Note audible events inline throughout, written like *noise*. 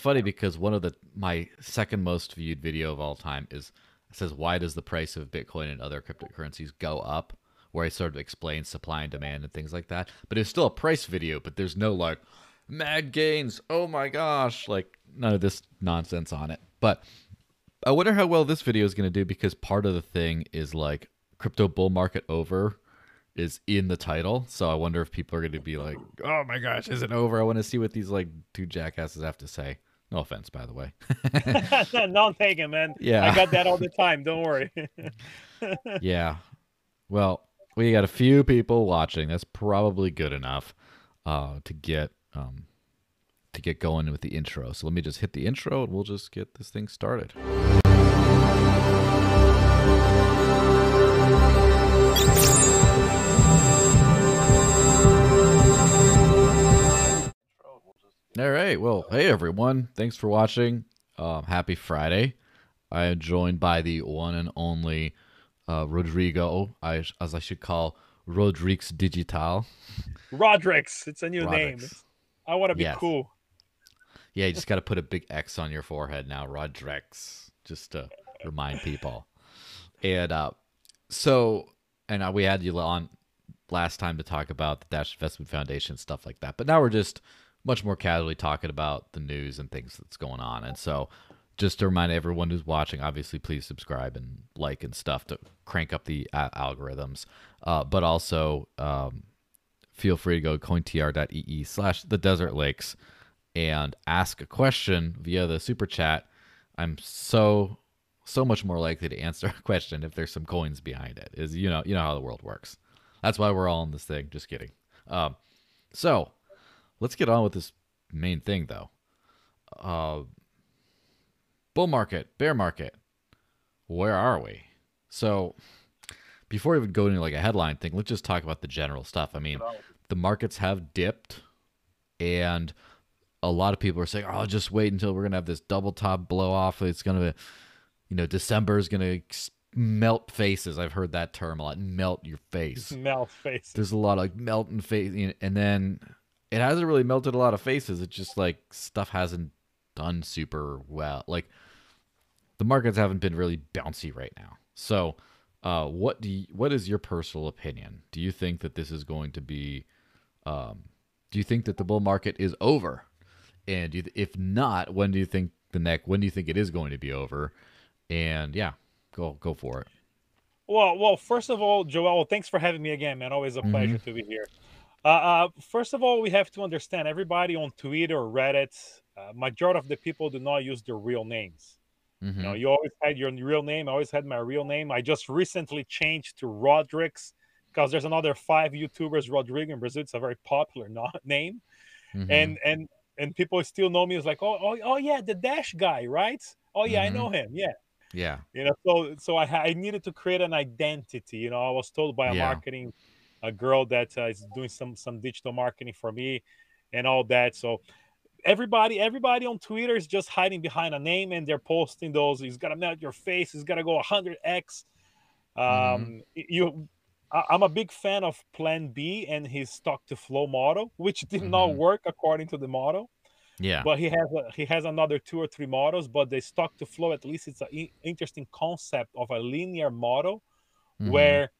funny because one of the my second most viewed video of all time is says why does the price of Bitcoin and other cryptocurrencies go up? Where I sort of explain supply and demand and things like that. But it's still a price video, but there's no like mad gains. Oh my gosh, like none of this nonsense on it. But I wonder how well this video is going to do because part of the thing is like crypto bull market over is in the title. So I wonder if people are going to be like, "Oh my gosh, is it over?" I want to see what these like two jackasses have to say. No offense, by the way. *laughs* *laughs* no, taken, man. Yeah. I got that all the time. Don't worry. *laughs* yeah. Well, we got a few people watching. That's probably good enough uh, to get um, to get going with the intro. So let me just hit the intro and we'll just get this thing started. All right. Well, hey everyone. Thanks for watching. Um, happy Friday. I am joined by the one and only uh, Rodrigo, I, as I should call Rodrix Digital. Rodrix. It's a new name. I want to be Yes. cool. Yeah, you just got to put a big X on your forehead now, Rodrix, just to remind people. And uh, so, and uh, we had you on last time to talk about the Dash Investment Foundation stuff like that, but now we're just much more casually talking about the news and things that's going on. And so, just to remind everyone who's watching, obviously, please subscribe and like and stuff to crank up the uh, algorithms. Uh, but also, um, feel free to go cointr.ee slash the desert lakes and ask a question via the super chat. I'm so so much more likely to answer *laughs* a question if there's some coins behind it. Is you know you know how the world works. That's why we're all in this thing. Just kidding. Um, so let's get on with this main thing though. Uh, bull market, bear market. Where are we? So before we even go into like a headline thing, let's just talk about the general stuff. I mean, the markets have dipped and a lot of people are saying, "Oh, just wait until we're gonna have this double top blow off. It's gonna, you know, December is gonna melt faces." I've heard that term a lot. Melt your face. *laughs* Melt face. There's a lot of like melting face, and then it hasn't really melted a lot of faces. It's just like stuff hasn't done super well. Like the markets haven't been really bouncy right now. So, uh, what do you, what is your personal opinion? Do you think that this is going to be? Um, do you think that the bull market is over? And you, if not, when do you think the next? When do you think it is going to be over? And yeah, go go for it. Well, well, first of all, Joel, thanks for having me again, man. Always a Mm-hmm. pleasure to be here. Uh, uh, first of all, we have to understand everybody on Twitter or Reddit, uh, majority of the people do not use their real names. Mhm. You know, you always had your real name. I always had my real name. I just recently changed to Rodrix because there's another five YouTubers, Rodrigo in Brazil. It's a very popular *laughs* no- name, Mhm. and and and people still know me as like, oh, oh, oh yeah, the Dash guy, right? Oh yeah, Mhm. I know him. Yeah, yeah, you know. So so I I needed to create an identity. You know, I was told by a Yeah. marketing a girl that uh, is doing some some digital marketing for me, and all that. So everybody everybody on Twitter is just hiding behind a name and they're posting those. He's gotta melt your face. He's gotta go 100x. Um, Mhm. you. I- I'm a big fan of Plan B and his stock to flow model, which did not Mhm. work according to the model yeah, but he has a, he has another two or three models but the stock to flow at least it's an interesting concept of a linear model Mhm. where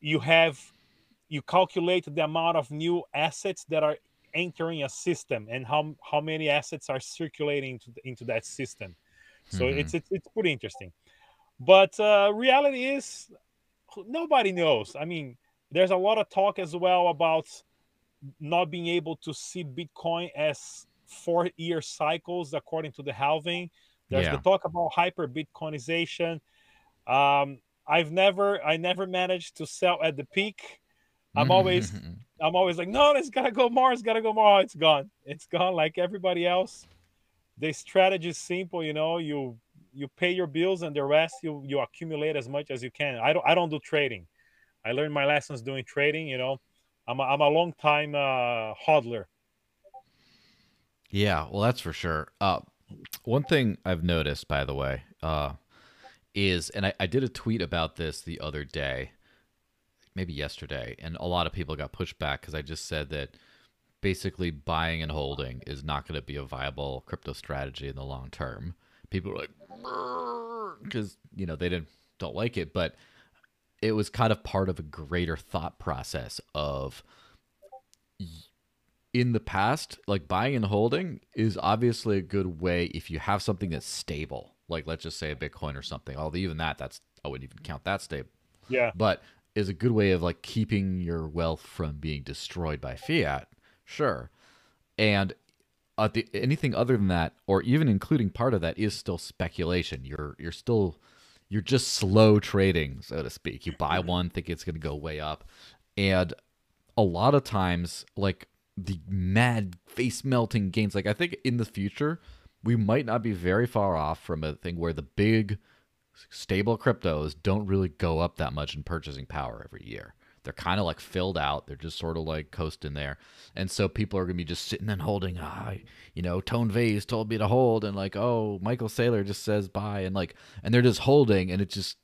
you have you calculate the amount of new assets that are entering a system and how how many assets are circulating into, the, into that system. So Mhm. it's, it's it's pretty interesting. But uh reality is nobody knows. I mean there's a lot of talk as well about not being able to see bitcoin as four year cycles according to the halving. There's Yeah. the talk about hyper bitcoinization. Um i've never i never managed to sell at the peak i'm always i'm always like no it's gotta go more it's gotta go more. It's gone. It's gone like everybody else. The strategy is simple you know you you pay your bills and the rest you you accumulate as much as you can. I don't i don't do trading. I learned my lessons doing trading you know. I'm a, I'm a long time uh hodler. Yeah, well, that's for sure. Uh, one thing I've noticed, by the way, uh, is, and I, I did a tweet about this the other day, maybe yesterday, and a lot of people got pushed back because I just said that basically buying and holding is not going to be a viable crypto strategy in the long term. People are like, because you know they didn't don't like it, but it was kind of part of a greater thought process of in the past, like buying and holding is obviously a good way if you have something that's stable. Like let's just say a Bitcoin or something. Although even that, that's I wouldn't even count that stable. Yeah. But is a good way of like keeping your wealth from being destroyed by fiat. Sure. And uh, the, anything other than that, or even including part of that, is still speculation. You're you're still you're just slow trading, so to speak. You buy one, think it's going to go way up, and a lot of times, like the mad face melting gains. Like I think in the future, we might not be very far off from a thing where the big stable cryptos don't really go up that much in purchasing power every year. They're kind of like filled out. They're just sort of like coasting there. And so people are going to be just sitting and holding, ah, you know, Tone Vays told me to hold. And like, oh, Michael Saylor just says buy. And like, and they're just holding and it's just,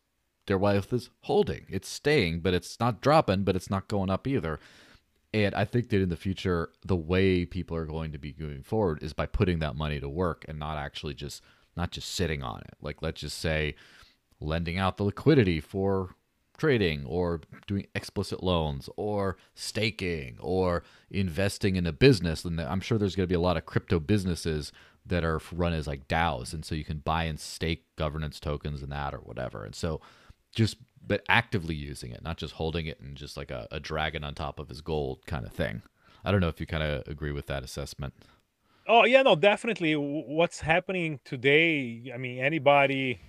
their wealth is holding. It's staying, but it's not dropping, but it's not going up either. And I think that in the future, the way people are going to be moving forward is by putting that money to work and not actually just not just sitting on it. Like let's just say lending out the liquidity for trading or doing explicit loans or staking or investing in a business. And I'm sure there's going to be a lot of crypto businesses that are run as like DAOs. And so you can buy and stake governance tokens and that or whatever. And so just but actively using it, not just holding it and just like a, a dragon on top of his gold kind of thing. I don't know if you kind of agree with that assessment. Oh yeah, no, definitely. What's happening today? I mean, anybody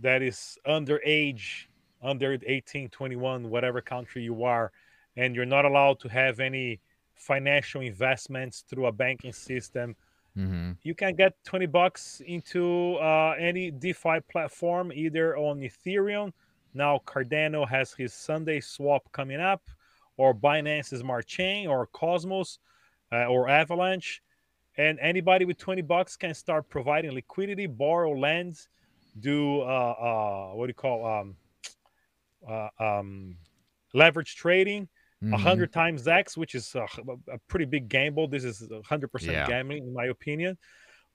that is underage, under 18, 21, whatever country you are, and you're not allowed to have any financial investments through a banking system, mm-hmm. you can get 20 bucks into uh, any DeFi platform, either on Ethereum now Cardano has his SundaeSwap coming up, or Binance Smart Chain, or Cosmos, uh, or Avalanche, and anybody with 20 bucks can start providing liquidity, borrow lands, do uh, uh, what do you call um, uh, um, leverage trading. Mm-hmm. 100 times X, which is a, a, pretty big gamble. This is 100% yeah. gambling, in my opinion.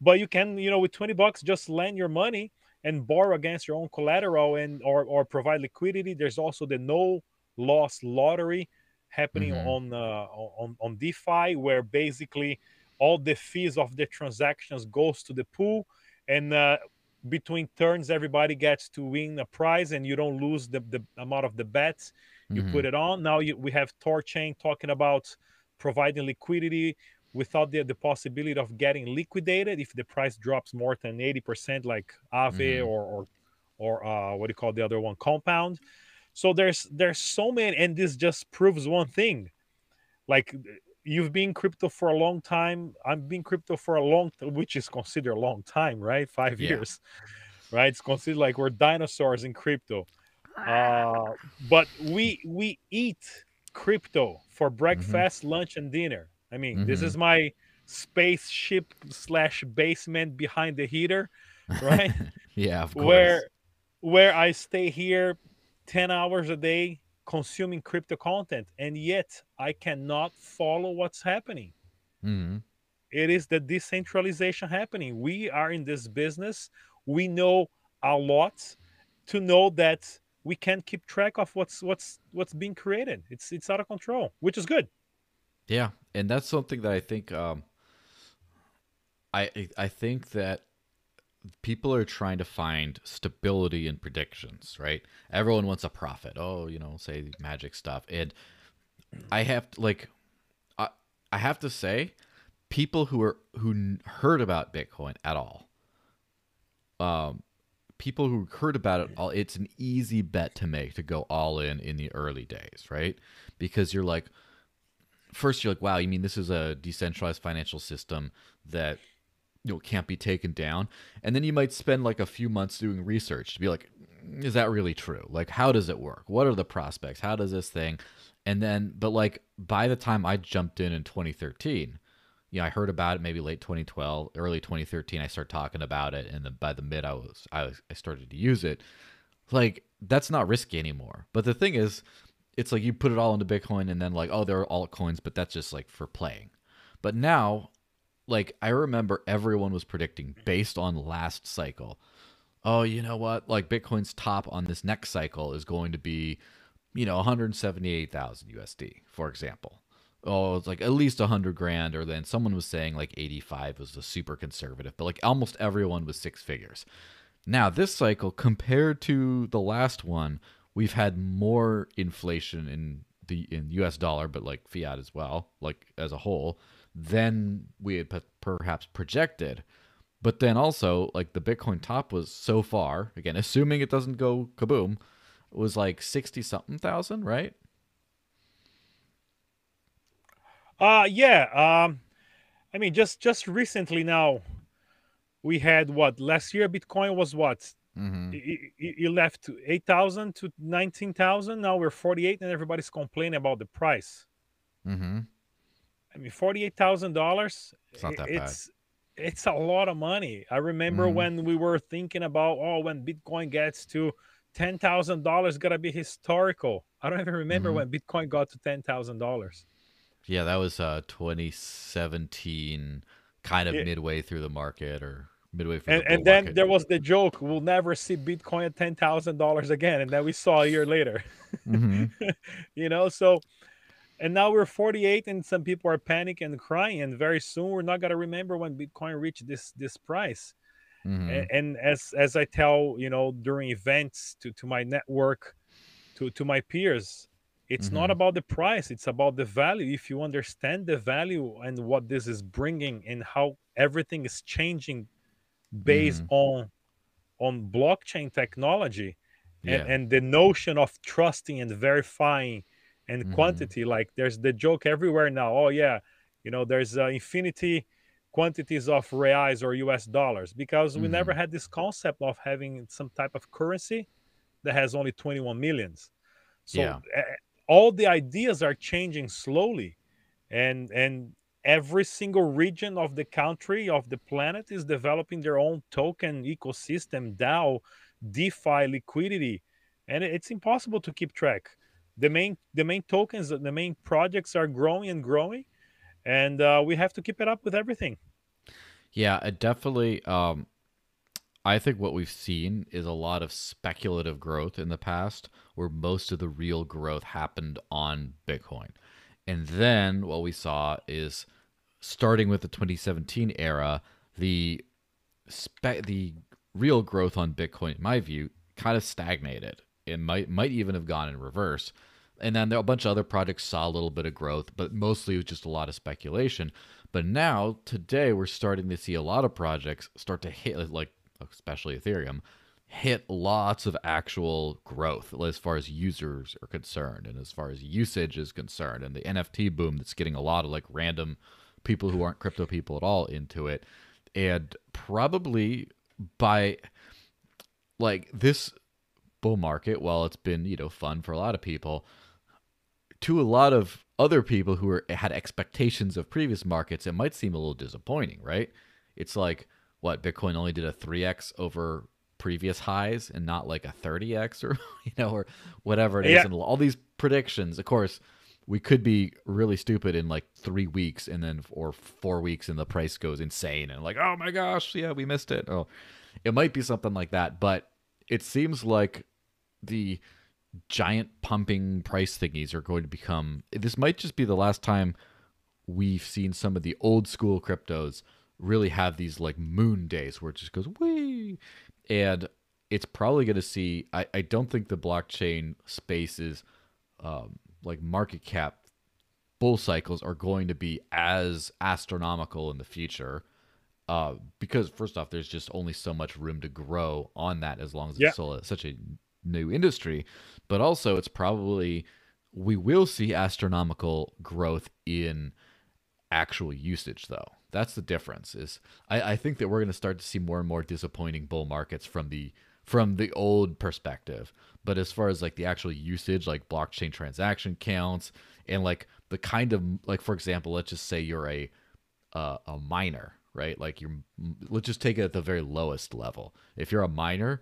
But you can, you know, with 20 bucks, just lend your money and borrow against your own collateral and or, or provide liquidity. There's also the no loss lottery happening mm-hmm. on, uh, on on DeFi, where basically all the fees of the transactions goes to the pool, and uh, between turns everybody gets to win a prize, and you don't lose the, the amount of the bets you mm-hmm. put it on. Now you, we have Thorchain talking about providing liquidity without the, the possibility of getting liquidated if the price drops more than 80% like Aave mm-hmm. or or, or uh, what do you call the other one compound so there's there's so many and this just proves one thing like you've been crypto for a long time i've been crypto for a long which is considered a long time right *laughs* five yeah. years right it's considered like we're dinosaurs in crypto uh, but we we eat crypto for mm-hmm. breakfast mm-hmm. lunch and dinner I mean, mm-hmm. this is my spaceship slash basement behind the heater, right? *laughs* yeah, of course. Where where I stay here 10 hours a day consuming crypto content, and yet I cannot follow what's happening. Mm-hmm. It is the decentralization happening. We are in this business. We know a lot to know that we can't keep track of what's what's what's being created. It's it's out of control, which is good. Yeah, and that's something that I think um, I I think that people are trying to find stability in predictions, right? Everyone wants a profit. Oh, you know, say magic stuff. And I have to like I I have to say people who are who heard about Bitcoin at all um people who heard about it all it's an easy bet to make to go all in in the early days, right? Because you're like first you're like, wow, you mean this is a decentralized financial system that you know can't be taken down, and then you might spend like a few months doing research to be like, mm, is that really true? Like, how does it work? What are the prospects? How does this thing? And then, but like by the time I jumped in in 2013, you know, I heard about it maybe late 2012, early 2013. I started talking about it, and then by the mid, I was I was I started to use it. Like that's not risky anymore. But the thing is, it's like you put it all into Bitcoin and then like, oh, there are altcoins, but that's just like for playing. But now, like I remember everyone was predicting mm-hmm. based on last cycle. Oh, you know what? Like Bitcoin's top on this next cycle is going to be, you know, 178,000 USD, for example. Oh, it's like at least 100 grand or then someone was saying like 85 was a super conservative, but like almost everyone was six figures. Now, this cycle compared to the last one, we've had more inflation in the in US dollar, but like fiat as well, like as a whole, than we had p- perhaps projected. But then also, like the Bitcoin top was so far, again, assuming it doesn't go kaboom, was like 60 something thousand, right? Uh yeah. Um I mean just just recently now we had what last year Bitcoin was what Mm-hmm. you left 8,000 to 19,000. Now we're 48 and everybody's complaining about the price. Mm-hmm. I mean, $48,000. It's not that it's, bad. It's a lot of money. I remember Mhm. when we were thinking about, oh, when Bitcoin gets to $10,000, got to be historical. I don't even remember Mhm. when Bitcoin got to $10,000. Yeah, that was uh 2017, kind of Yeah. midway through the market or midway through And, the and then market. there was the joke, we'll never see Bitcoin at $10,000 again. And then we saw a year later. Mhm. *laughs* you know so and now we're 48 and some people are panicking and crying. And very soon we're not going to remember when bitcoin reached this this price. Mhm. A- and, as as i tell you know during events to to my network to to my peers it's not Mhm. about the price it's about the value. If you understand the value and what this is bringing and how everything is changing based on on blockchain technology and, and the notion of trusting and verifying and Mhm. quantity like there's the joke everywhere now oh yeah you know there's uh, infinity quantities of reais or us dollars because we never had this concept of having some type of currency that has only 21 millions so Yeah. uh, all the ideas are changing slowly and and every single region of the country of the planet is developing their own token ecosystem dao defi liquidity and it's impossible to keep track the main the main tokens the main projects are growing and growing and uh, we have to keep it up with everything Yeah, it definitely. Um, I think what we've seen is a lot of speculative growth in the past, where most of the real growth happened on Bitcoin, and then what we saw is starting with the 2017 era, the spe- the real growth on Bitcoin, in my view, kind of stagnated. It might might even have gone in reverse. And then there a bunch of other projects saw a little bit of growth, but mostly it was just a lot of speculation. But now today we're starting to see a lot of projects start to hit like especially Ethereum hit lots of actual growth as far as users are concerned and as far as usage is concerned and the NFT boom that's getting a lot of like random people who aren't crypto people at all into it and probably by like this bull market while it's been you know fun for a lot of people to a lot of other people who were had expectations of previous markets it might seem a little disappointing right? It's like what bitcoin only did a 3x over previous highs and not like a 30x or *laughs* you know or whatever it is Yeah. and all these predictions. Of course we could be really stupid in like three weeks and then or four weeks and the price goes insane and like oh my gosh yeah we missed it. Oh it might be something like that but it seems like the giant pumping price thingies are going to become this might just be the last time we've seen some of the old school cryptos really have these like moon days where it just goes wee and it's probably going to see I, I don't think the blockchain spaces um, like market cap bull cycles are going to be as astronomical in the future uh, because first off there's just only so much room to grow on that as long as Yeah. it's still a, such a new industry but also it's probably we will see astronomical growth in actual usage though. That's the difference is i, I think that we're going to start to see more and more disappointing bull markets from the from the old perspective. But as far as like the actual usage like blockchain transaction counts and like the kind of like for example let's just say you're a uh, a miner right? Like you're let's just take it at the very lowest level. If you're a miner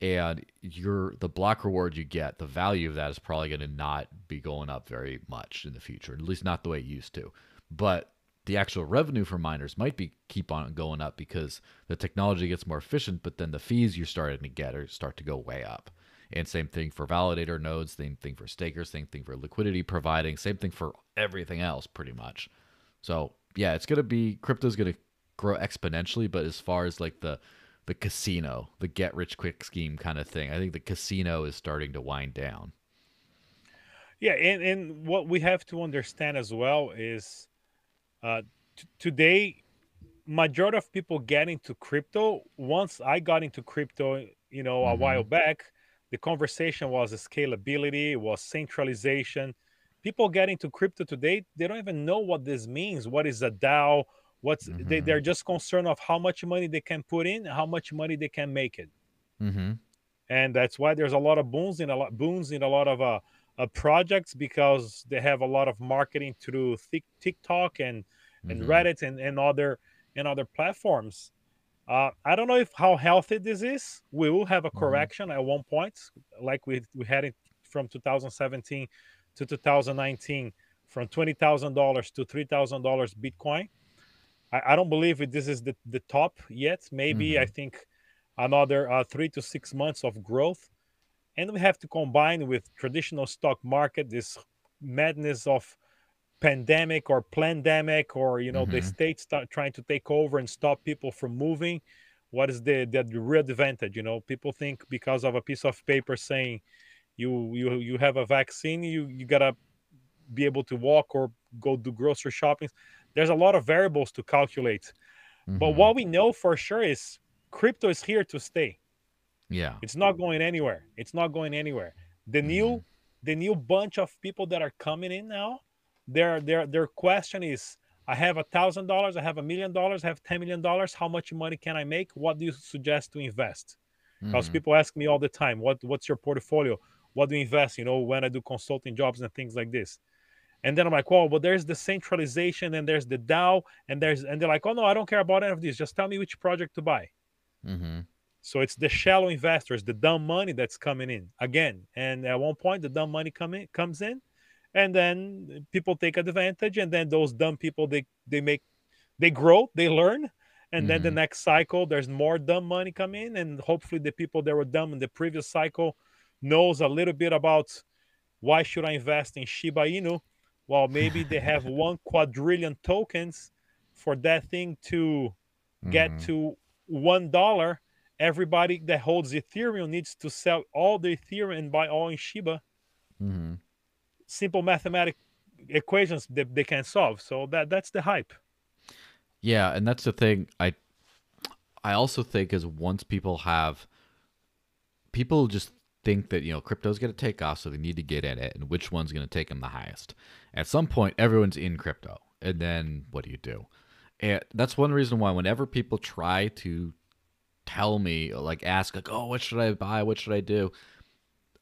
and your the block reward you get the value of that is probably going to not be going up very much in the future at least not the way it used to but the actual revenue for miners might be keep on going up because the technology gets more efficient, but then the fees you're starting to get are start to go way up. And same thing for validator nodes, same thing for stakers, same thing for liquidity providing, same thing for everything else pretty much. So yeah, it's gonna be crypto's gonna grow exponentially, but as far as like the the casino, the get rich quick scheme kind of thing, I think the casino is starting to wind down. Yeah, and, and what we have to understand as well is uh, t- today, majority of people get into crypto. Once I got into crypto, you know, a Mm-hmm. while back, the conversation was scalability, was centralization. People get into crypto today, they don't even know what this means. What is a DAO? What's they, Mm-hmm. they're just concerned of how much money they can put in, how much money they can make it Mm-hmm. and that's why there's a lot of booms in a lot booms in a lot of uh, uh, projects because they have a lot of marketing through Tik- TikTok and and Mhm. Reddit and, and other and other platforms. Uh, I don't know if how healthy this is. We will have a Mhm. correction at one point, like we we had it from 2017 to 2019, from twenty thousand dollars to three thousand dollars Bitcoin. I, I don't believe it, this is the, the top yet. Maybe I think another uh, three to six months of growth, and we have to combine with traditional stock market this madness of pandemic or pandemic or you know the Mhm. state start trying to take over and stop people from moving. What is the, the real advantage you know? People think because of a piece of paper saying you you you have a vaccine you you gotta be able to walk or go do grocery shopping there's a lot of variables to calculate but Mhm. what we know for sure is crypto is here to stay yeah. it's not going anywhere. It's not going anywhere. The new the new bunch of people that are coming in now, their their their question is I have a thousand dollars, I have a million dollars, I have ten million dollars. How much money can I make? What do you suggest to invest? Because Mhm. people ask me all the time, what what's your portfolio? What do you invest? You know, when I do consulting jobs and things like this. And then I'm like, well, but there's the centralization and there's the DAO and there's and they're like, oh no, I don't care about any of this. Just tell me which project to buy. Mhm. So it's the shallow investors, the dumb money that's coming in again. And at one point, the dumb money come in, comes in, and then people take advantage. And then those dumb people, they they make, they grow, they learn, and then the Mhm. next cycle, there's more dumb money come in, and hopefully the people that were dumb in the previous cycle knows a little bit about why should I invest in Shiba Inu? Well, maybe they have *laughs* one quadrillion tokens for that thing to get Mhm. to one dollar, everybody that holds Ethereum needs to sell all the Ethereum and buy all in Shiba. Mhm. Simple mathematic equations that they can solve. So that that's the hype. Yeah, and that's the thing. I I also think is once people have people just think that you know crypto's going to take off, so they need to get in it, and which one's going to take them the highest. At some point, everyone's in crypto, and then what do you do? And that's one reason why whenever people try to tell me, like ask, like, oh, what should I buy? What should I do?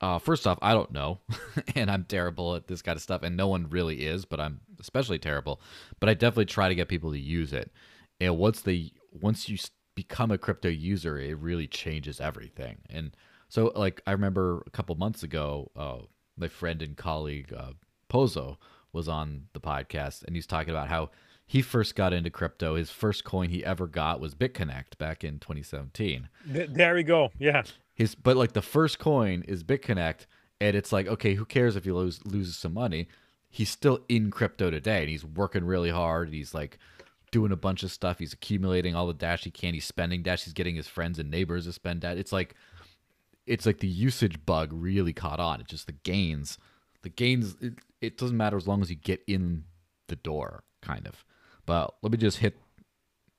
Uh, first off, I don't know, *laughs* and I'm terrible at this kind of stuff, and no one really is, but I'm especially terrible. But I definitely try to get people to use it, and once they once you become a crypto user, it really changes everything. And so, like I remember a couple months ago, uh, my friend and colleague uh, Pozo was on the podcast, and he's talking about how he first got into crypto. His first coin he ever got was BitConnect back in 2017. there we go. Yeah. his but like the first coin is BitConnect, and it's like okay, who cares if he lose, loses some money? He's still in crypto today, and he's working really hard. And He's like doing a bunch of stuff. He's accumulating all the dash he can. He's spending dash. He's getting his friends and neighbors to spend dash. It's like it's like the usage bug really caught on. It's just the gains. The gains. It, it doesn't matter as long as you get in the door, kind of. But let me just hit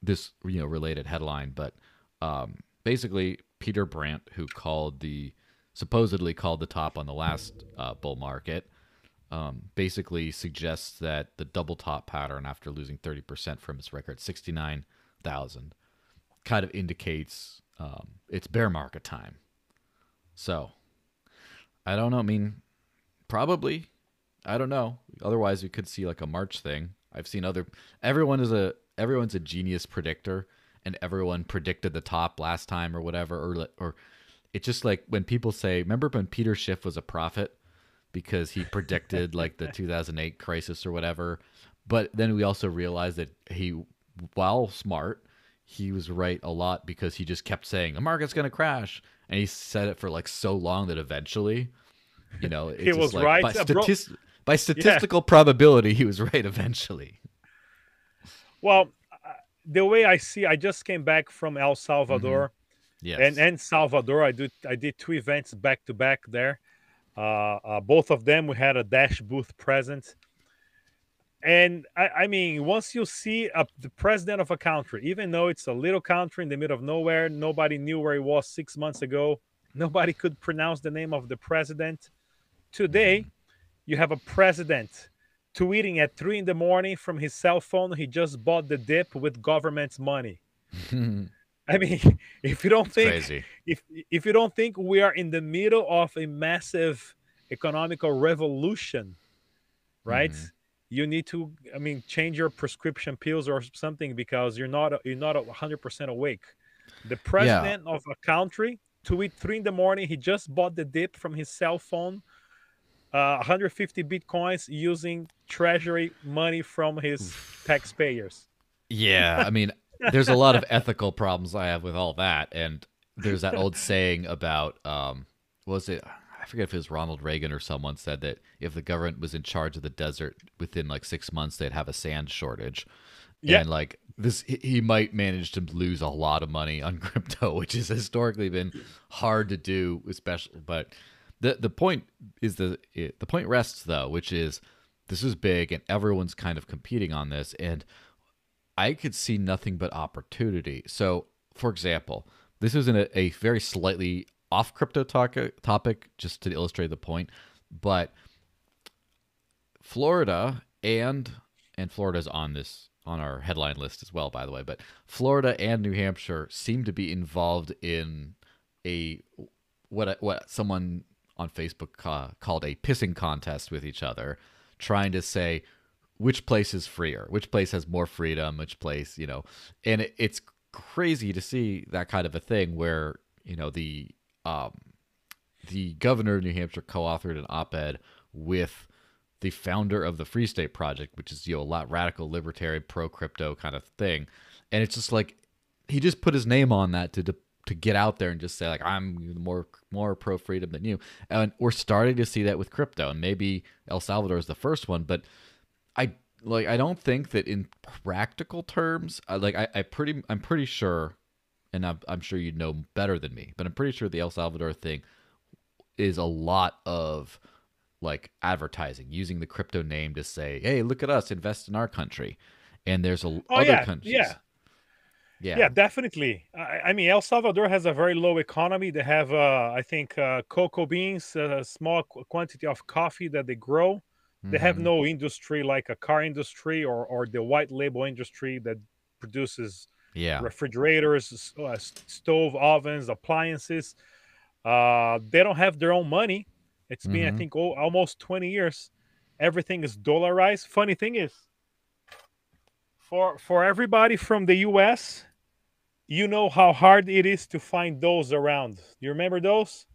this you know related headline. But um, basically, Peter Brandt, who called the supposedly called the top on the last uh, bull market, um, basically suggests that the double top pattern after losing 30% from its record 69,000 kind of indicates um, it's bear market time. So I don't know. I mean, probably. I don't know. Otherwise, we could see like a March thing. I've seen other. Everyone is a everyone's a genius predictor, and everyone predicted the top last time or whatever. Or or it's just like when people say, "Remember when Peter Schiff was a prophet?" Because he predicted like the *laughs* 2008 crisis or whatever. But then we also realized that he, while smart, he was right a lot because he just kept saying the market's going to crash, and he said it for like so long that eventually, you know, he *laughs* was like, right by, uh, bro- by statistical probability. He was *laughs* right eventually. Well, uh, the way I see, I just came back from El Salvador Yes. and and Salvador. I did I did two events back to back there. Uh, uh, both of them we had a dash booth present. And I, I mean, once you see a, the president of a country, even though it's a little country in the middle of nowhere, nobody knew where he was six months ago. *laughs* Nobody could pronounce the name of the president. Today, you have a president tweeting at three in the morning from his cell phone. He just bought the dip with government's money. *laughs* I mean, *laughs* if you don't think crazy. if if you don't think we are in the middle of a massive economical revolution, right? Mhm. You need to, I mean, change your prescription pills or something because you're not you're not hundred percent awake. The president of a country tweet three in the morning. He just bought the dip from his cell phone, uh, 150 bitcoins using treasury money from his taxpayers. Yeah, I mean, there's a lot of ethical problems I have with all that, and there's that old saying about um, was it? I forget if it was Ronald Reagan or someone said that if the government was in charge of the desert within like six months, they'd have a sand shortage. Yeah. And like this, he- might manage to lose a lot of money on *laughs* crypto, which has historically been hard to do, especially. But the the point is the the point rests though, which is this is big and everyone's kind of competing on this, and I could see nothing but opportunity. So, for example, this isn't a, a very slightly off crypto topic, just to illustrate the point, but Florida and and Florida's on this on our headline list as well, by the way. But Florida and New Hampshire seem to be involved in a what what someone on Facebook ca- called a pissing contest with each other, trying to say which place is freer, which place has more freedom, which place you know, and it, it's crazy to see that kind of a thing where you know the um, the governor of New Hampshire co-authored an op-ed with the founder of the Free State Project, which is you know a lot radical libertarian pro crypto kind of thing, and it's just like he just put his name on that to to, get out there and just say like I'm more more pro freedom than you, and we're starting to see that with crypto, and maybe El Salvador is the first one, but I like I don't think that in practical terms, like I, I pretty I'm pretty sure, and I'm, I'm sure you know better than me, but I'm pretty sure the El Salvador thing is a lot of like advertising using the crypto name to say, "Hey, look at us, invest in our country." And there's a Oh, other yeah, countries. yeah. Yeah. Yeah, definitely. I, I mean, El Salvador has a very low economy. They have, uh, I think, uh, cocoa beans, a small quantity of coffee that they grow. They have Mhm. no industry like a car industry or, or the white label industry that produces Yeah. refrigerators, uh, stove, ovens, appliances. Uh, they don't have their own money. It's been, I Mhm. think, oh, almost 20 years. Everything is dollarized. Funny thing is, for for everybody from the U.S., you know how hard it is to find those around. You remember those?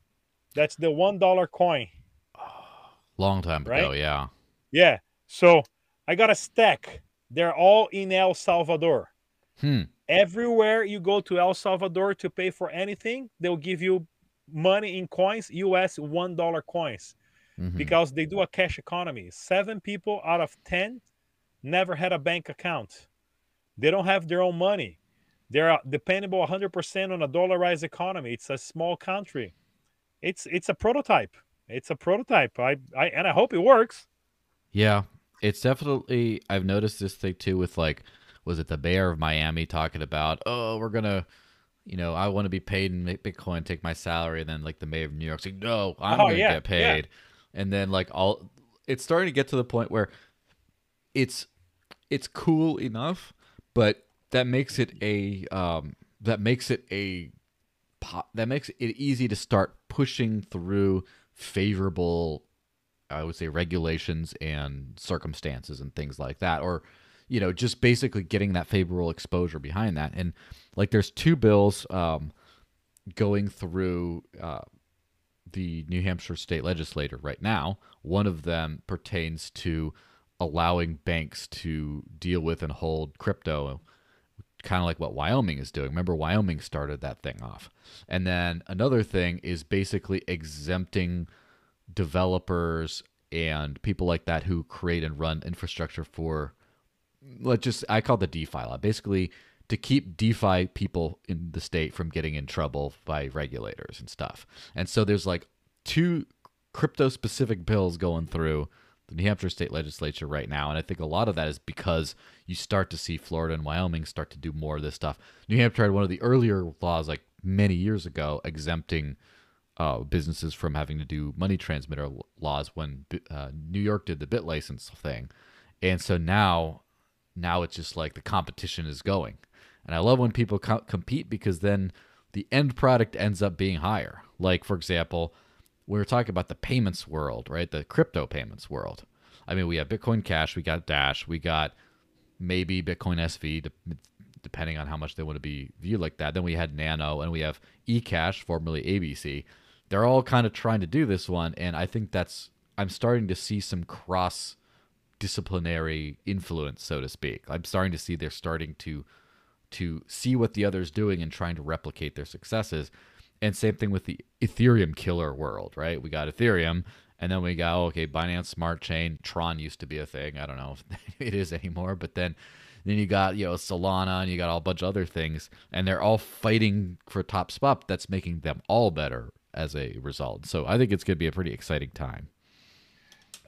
That's the one dollar coin. *sighs* Long time ago, yeah. Yeah. So I got a stack. They're all in El Salvador. Hmm. Everywhere you go to El Salvador to pay for anything, they'll give you money in coins, US one dollar coins, Mhm. because they do a cash economy. Seven people out of ten never had a bank account. They don't have their own money. They're dependable 100% on a dollarized economy. It's a small country. It's it's a prototype. It's a prototype. I, I and I hope it works. Yeah, it's definitely. I've noticed this thing too with like, was it the mayor of Miami talking about? Oh, we're gonna, you know, I want to be paid in Bitcoin, take my salary, and then like the mayor of New York saying, no, I'm Oh, gonna yeah, get yeah. paid, and then like all, it's starting to get to the point where, it's, it's cool enough, but that makes it a, um, that makes it a, that makes it easy to start pushing through favorable I would say regulations and circumstances and things like that, or you know, just basically getting that favorable exposure behind that. And like, there's two bills um, going through uh, the New Hampshire state legislature right now. One of them pertains to allowing banks to deal with and hold crypto kind of like what Wyoming is doing. Remember, Wyoming started that thing off. And then another thing is basically exempting developers and people like that who create and run infrastructure for, let's just, I call the DeFi law. Basically, to keep DeFi people in the state from getting in trouble by regulators and stuff. And so there's like two crypto specific bills going through the New Hampshire state legislature right now. And I think a lot of that is because you start to see Florida and Wyoming start to do more of this stuff. New Hampshire had one of the earlier laws, like many years ago, exempting uh, businesses from having to do money transmitter laws when uh, New York did the BitLicense thing. And so now, now it's just like the competition is going. And I love when people co- compete because then the end product ends up being higher. Like, for example, we were talking about the payments world, right? The crypto payments world. I mean, we have Bitcoin Cash, we got Dash, we got maybe Bitcoin SV, depending on how much they want to be viewed like that. Then we had Nano, and we have eCash, formerly ABC. They're all kind of trying to do this one, and I think that's I'm starting to see some cross disciplinary influence, so to speak. I'm starting to see they're starting to to see what the other's doing and trying to replicate their successes. And same thing with the Ethereum killer world, right? We got Ethereum, and then we got okay, Binance Smart Chain, Tron used to be a thing. I don't know if *laughs* it is anymore, but then then you got you know Solana, and you got all a bunch of other things, and they're all fighting for top spot. That's making them all better as a result. So I think it's going to be a pretty exciting time.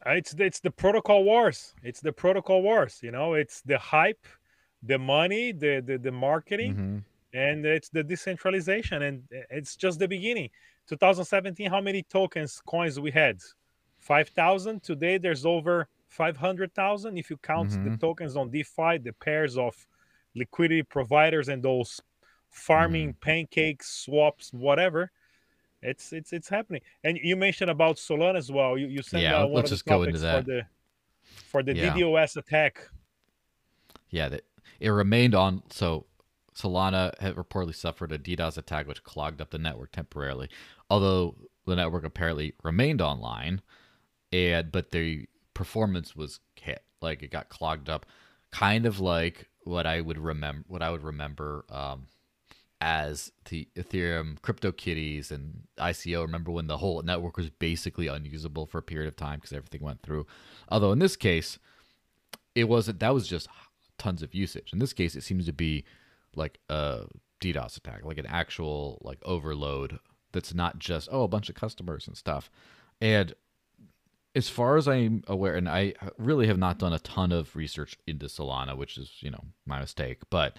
It's it's the protocol wars. It's the protocol wars. You know, it's the hype, the money, the the, the marketing. Mm-hmm and it's the decentralization and it's just the beginning 2017 how many tokens coins we had 5000 today there's over 500000 if you count mm-hmm. the tokens on defi the pairs of liquidity providers and those farming mm-hmm. pancakes swaps whatever it's it's it's happening and you mentioned about solana as well you, you said yeah, uh, one let's of the just go into that. for the for the yeah. ddos attack yeah that it remained on so Solana had reportedly suffered a DDoS attack which clogged up the network temporarily. Although the network apparently remained online, and but the performance was hit. Like it got clogged up, kind of like what I would remember. What I would remember um, as the Ethereum CryptoKitties and ICO. Remember when the whole network was basically unusable for a period of time because everything went through. Although in this case, it wasn't. That was just tons of usage. In this case, it seems to be like a DDoS attack, like an actual like overload that's not just oh a bunch of customers and stuff. And as far as I'm aware, and I really have not done a ton of research into Solana, which is you know my mistake, but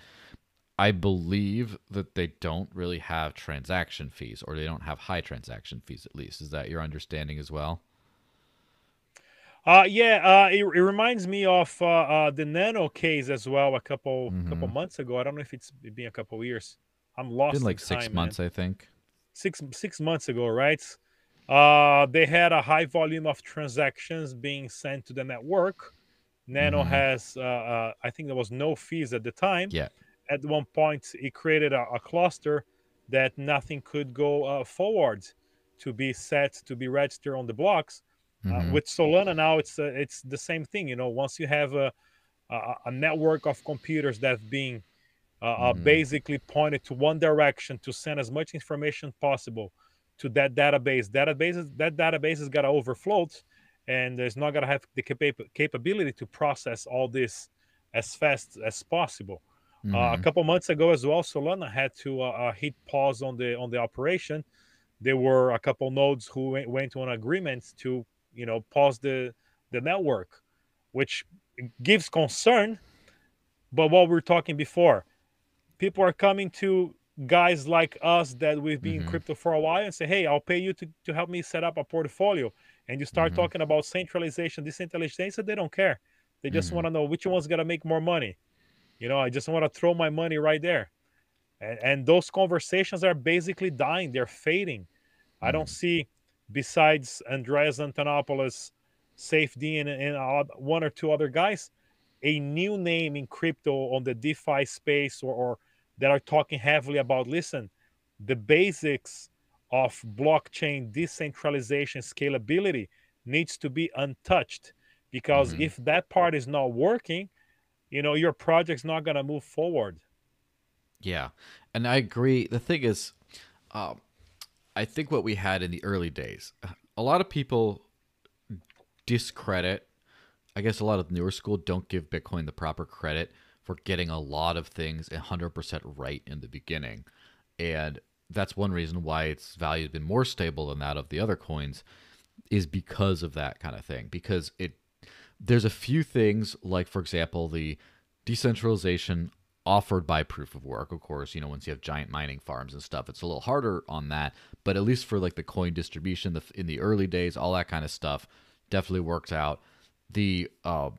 I believe that they don't really have transaction fees, or they don't have high transaction fees at least. Is that your understanding as well? Uh, yeah, uh, it, it reminds me of uh, uh, the Nano case as well. A couple mm-hmm. couple months ago. I don't know if it's been a couple years. I'm lost. Been like six time, months, man. I think. Six six months ago, right? Uh, they had a high volume of transactions being sent to the network. Nano mm-hmm. has, uh, uh, I think there was no fees at the time. Yeah. At one point, it created a, a cluster that nothing could go uh, forward to be set to be registered on the blocks uh, mm-hmm. Uh, with Solana now, it's uh, it's the same thing. You know, once you have a a, a network of computers that's being uh, uh, mm-hmm. basically pointed to one direction to send as much information possible to that database. Databases that database has got to overflow, and it's not gonna have the capa- capability to process all this as fast as possible. Mm-hmm. Uh, a couple months ago as well, Solana had to uh, hit pause on the on the operation. There were a couple nodes who went, went to an agreement to you know pause the the network which gives concern but what we are talking before people are coming to guys like us that we've been mm-hmm. in crypto for a while and say hey i'll pay you to, to help me set up a portfolio and you start mm-hmm. talking about centralization decentralization they don't care they just mm-hmm. want to know which one's going to make more money you know i just want to throw my money right there and, and those conversations are basically dying they're fading i don't mm-hmm. see besides Andreas Antonopoulos, SafeD, and, and one or two other guys, a new name in crypto on the DeFi space or, or that are talking heavily about listen, the basics of blockchain decentralization scalability needs to be untouched. because mm-hmm. if that part is not working, you know, your project's not going to move forward. Yeah. And I agree. The thing is, um, I think what we had in the early days, a lot of people discredit. I guess a lot of newer school don't give Bitcoin the proper credit for getting a lot of things 100% right in the beginning. And that's one reason why its value has been more stable than that of the other coins is because of that kind of thing because it there's a few things like for example the decentralization offered by proof of work of course you know once you have giant mining farms and stuff it's a little harder on that but at least for like the coin distribution the, in the early days all that kind of stuff definitely worked out. The uh,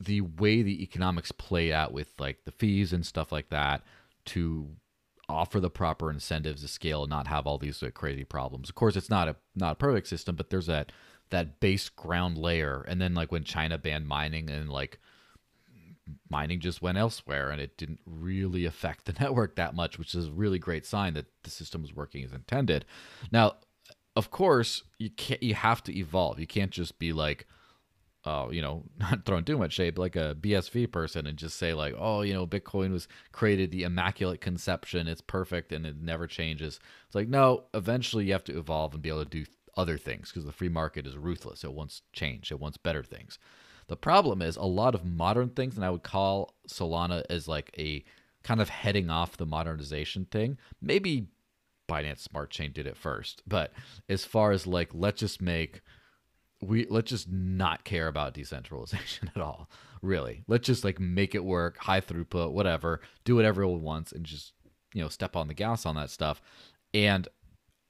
the way the economics play out with like the fees and stuff like that to offer the proper incentives to scale and not have all these crazy problems. Of course it's not a not a perfect system but there's that that base ground layer and then like when china banned mining and like mining just went elsewhere and it didn't really affect *laughs* the network that much, which is a really great sign that the system is working as intended. Now, of course, you can't you have to evolve. You can't just be like uh, you know, *laughs* not throwing too much shade, like a BSV person and just say like, oh, you know, Bitcoin was created the immaculate conception, it's perfect and it never changes. It's like, no, eventually you have to evolve and be able to do other things because the free market is ruthless. It wants change. It wants better things. The problem is a lot of modern things, and I would call Solana as like a kind of heading off the modernization thing. Maybe Binance Smart Chain did it first, but as far as like let's just make we let's just not care about decentralization *laughs* at all. Really, let's just like make it work, high throughput, whatever, do what everyone wants, and just you know step on the gas on that stuff. And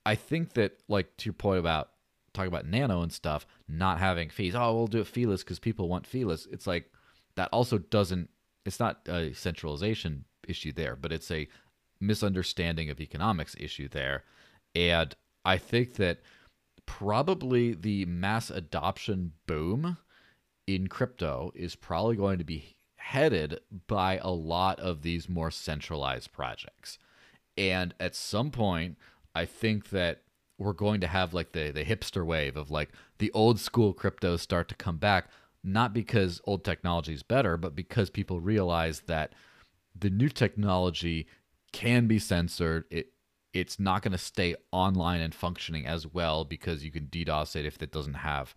I think that like to your point about talk about nano and stuff not having fees. Oh, we'll do it feeless because people want feeless. It's like that also doesn't. It's not a centralization issue there, but it's a misunderstanding of economics issue there. And I think that probably the mass adoption boom in crypto is probably going to be headed by a lot of these more centralized projects. And at some point, I think that we're going to have like the the hipster wave of like the old school cryptos start to come back not because old technology is better but because people realize that the new technology can be censored. It it's not going to stay online and functioning as well because you can DDoS it if it doesn't have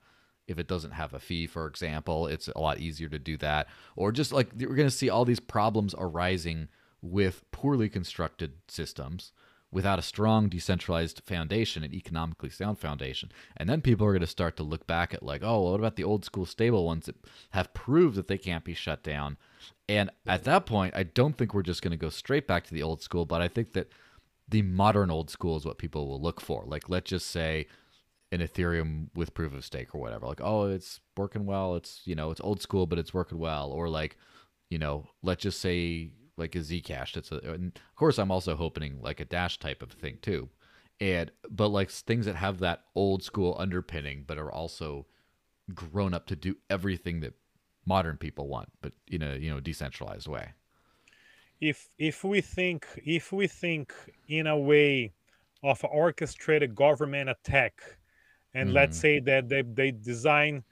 if it doesn't have a fee for example. It's a lot easier to do that. Or just like we're going to see all these problems arising with poorly constructed systems without a strong decentralized foundation, an economically sound foundation. And then people are going to start to look back at, like, oh, well, what about the old school stable ones that have proved that they can't be shut down? And at that point, I don't think we're just going to go straight back to the old school, but I think that the modern old school is what people will look for. Like, let's just say an Ethereum with proof of stake or whatever. Like, oh, it's working well. It's, you know, it's old school, but it's working well. Or like, you know, let's just say like a Zcash. That's a, and of course I'm also hoping like a Dash type of thing too, and but like things that have that old school underpinning, but are also grown up to do everything that modern people want, but in a you know decentralized way. If if we think if we think in a way of orchestrated government attack, and mm. let's say that they they design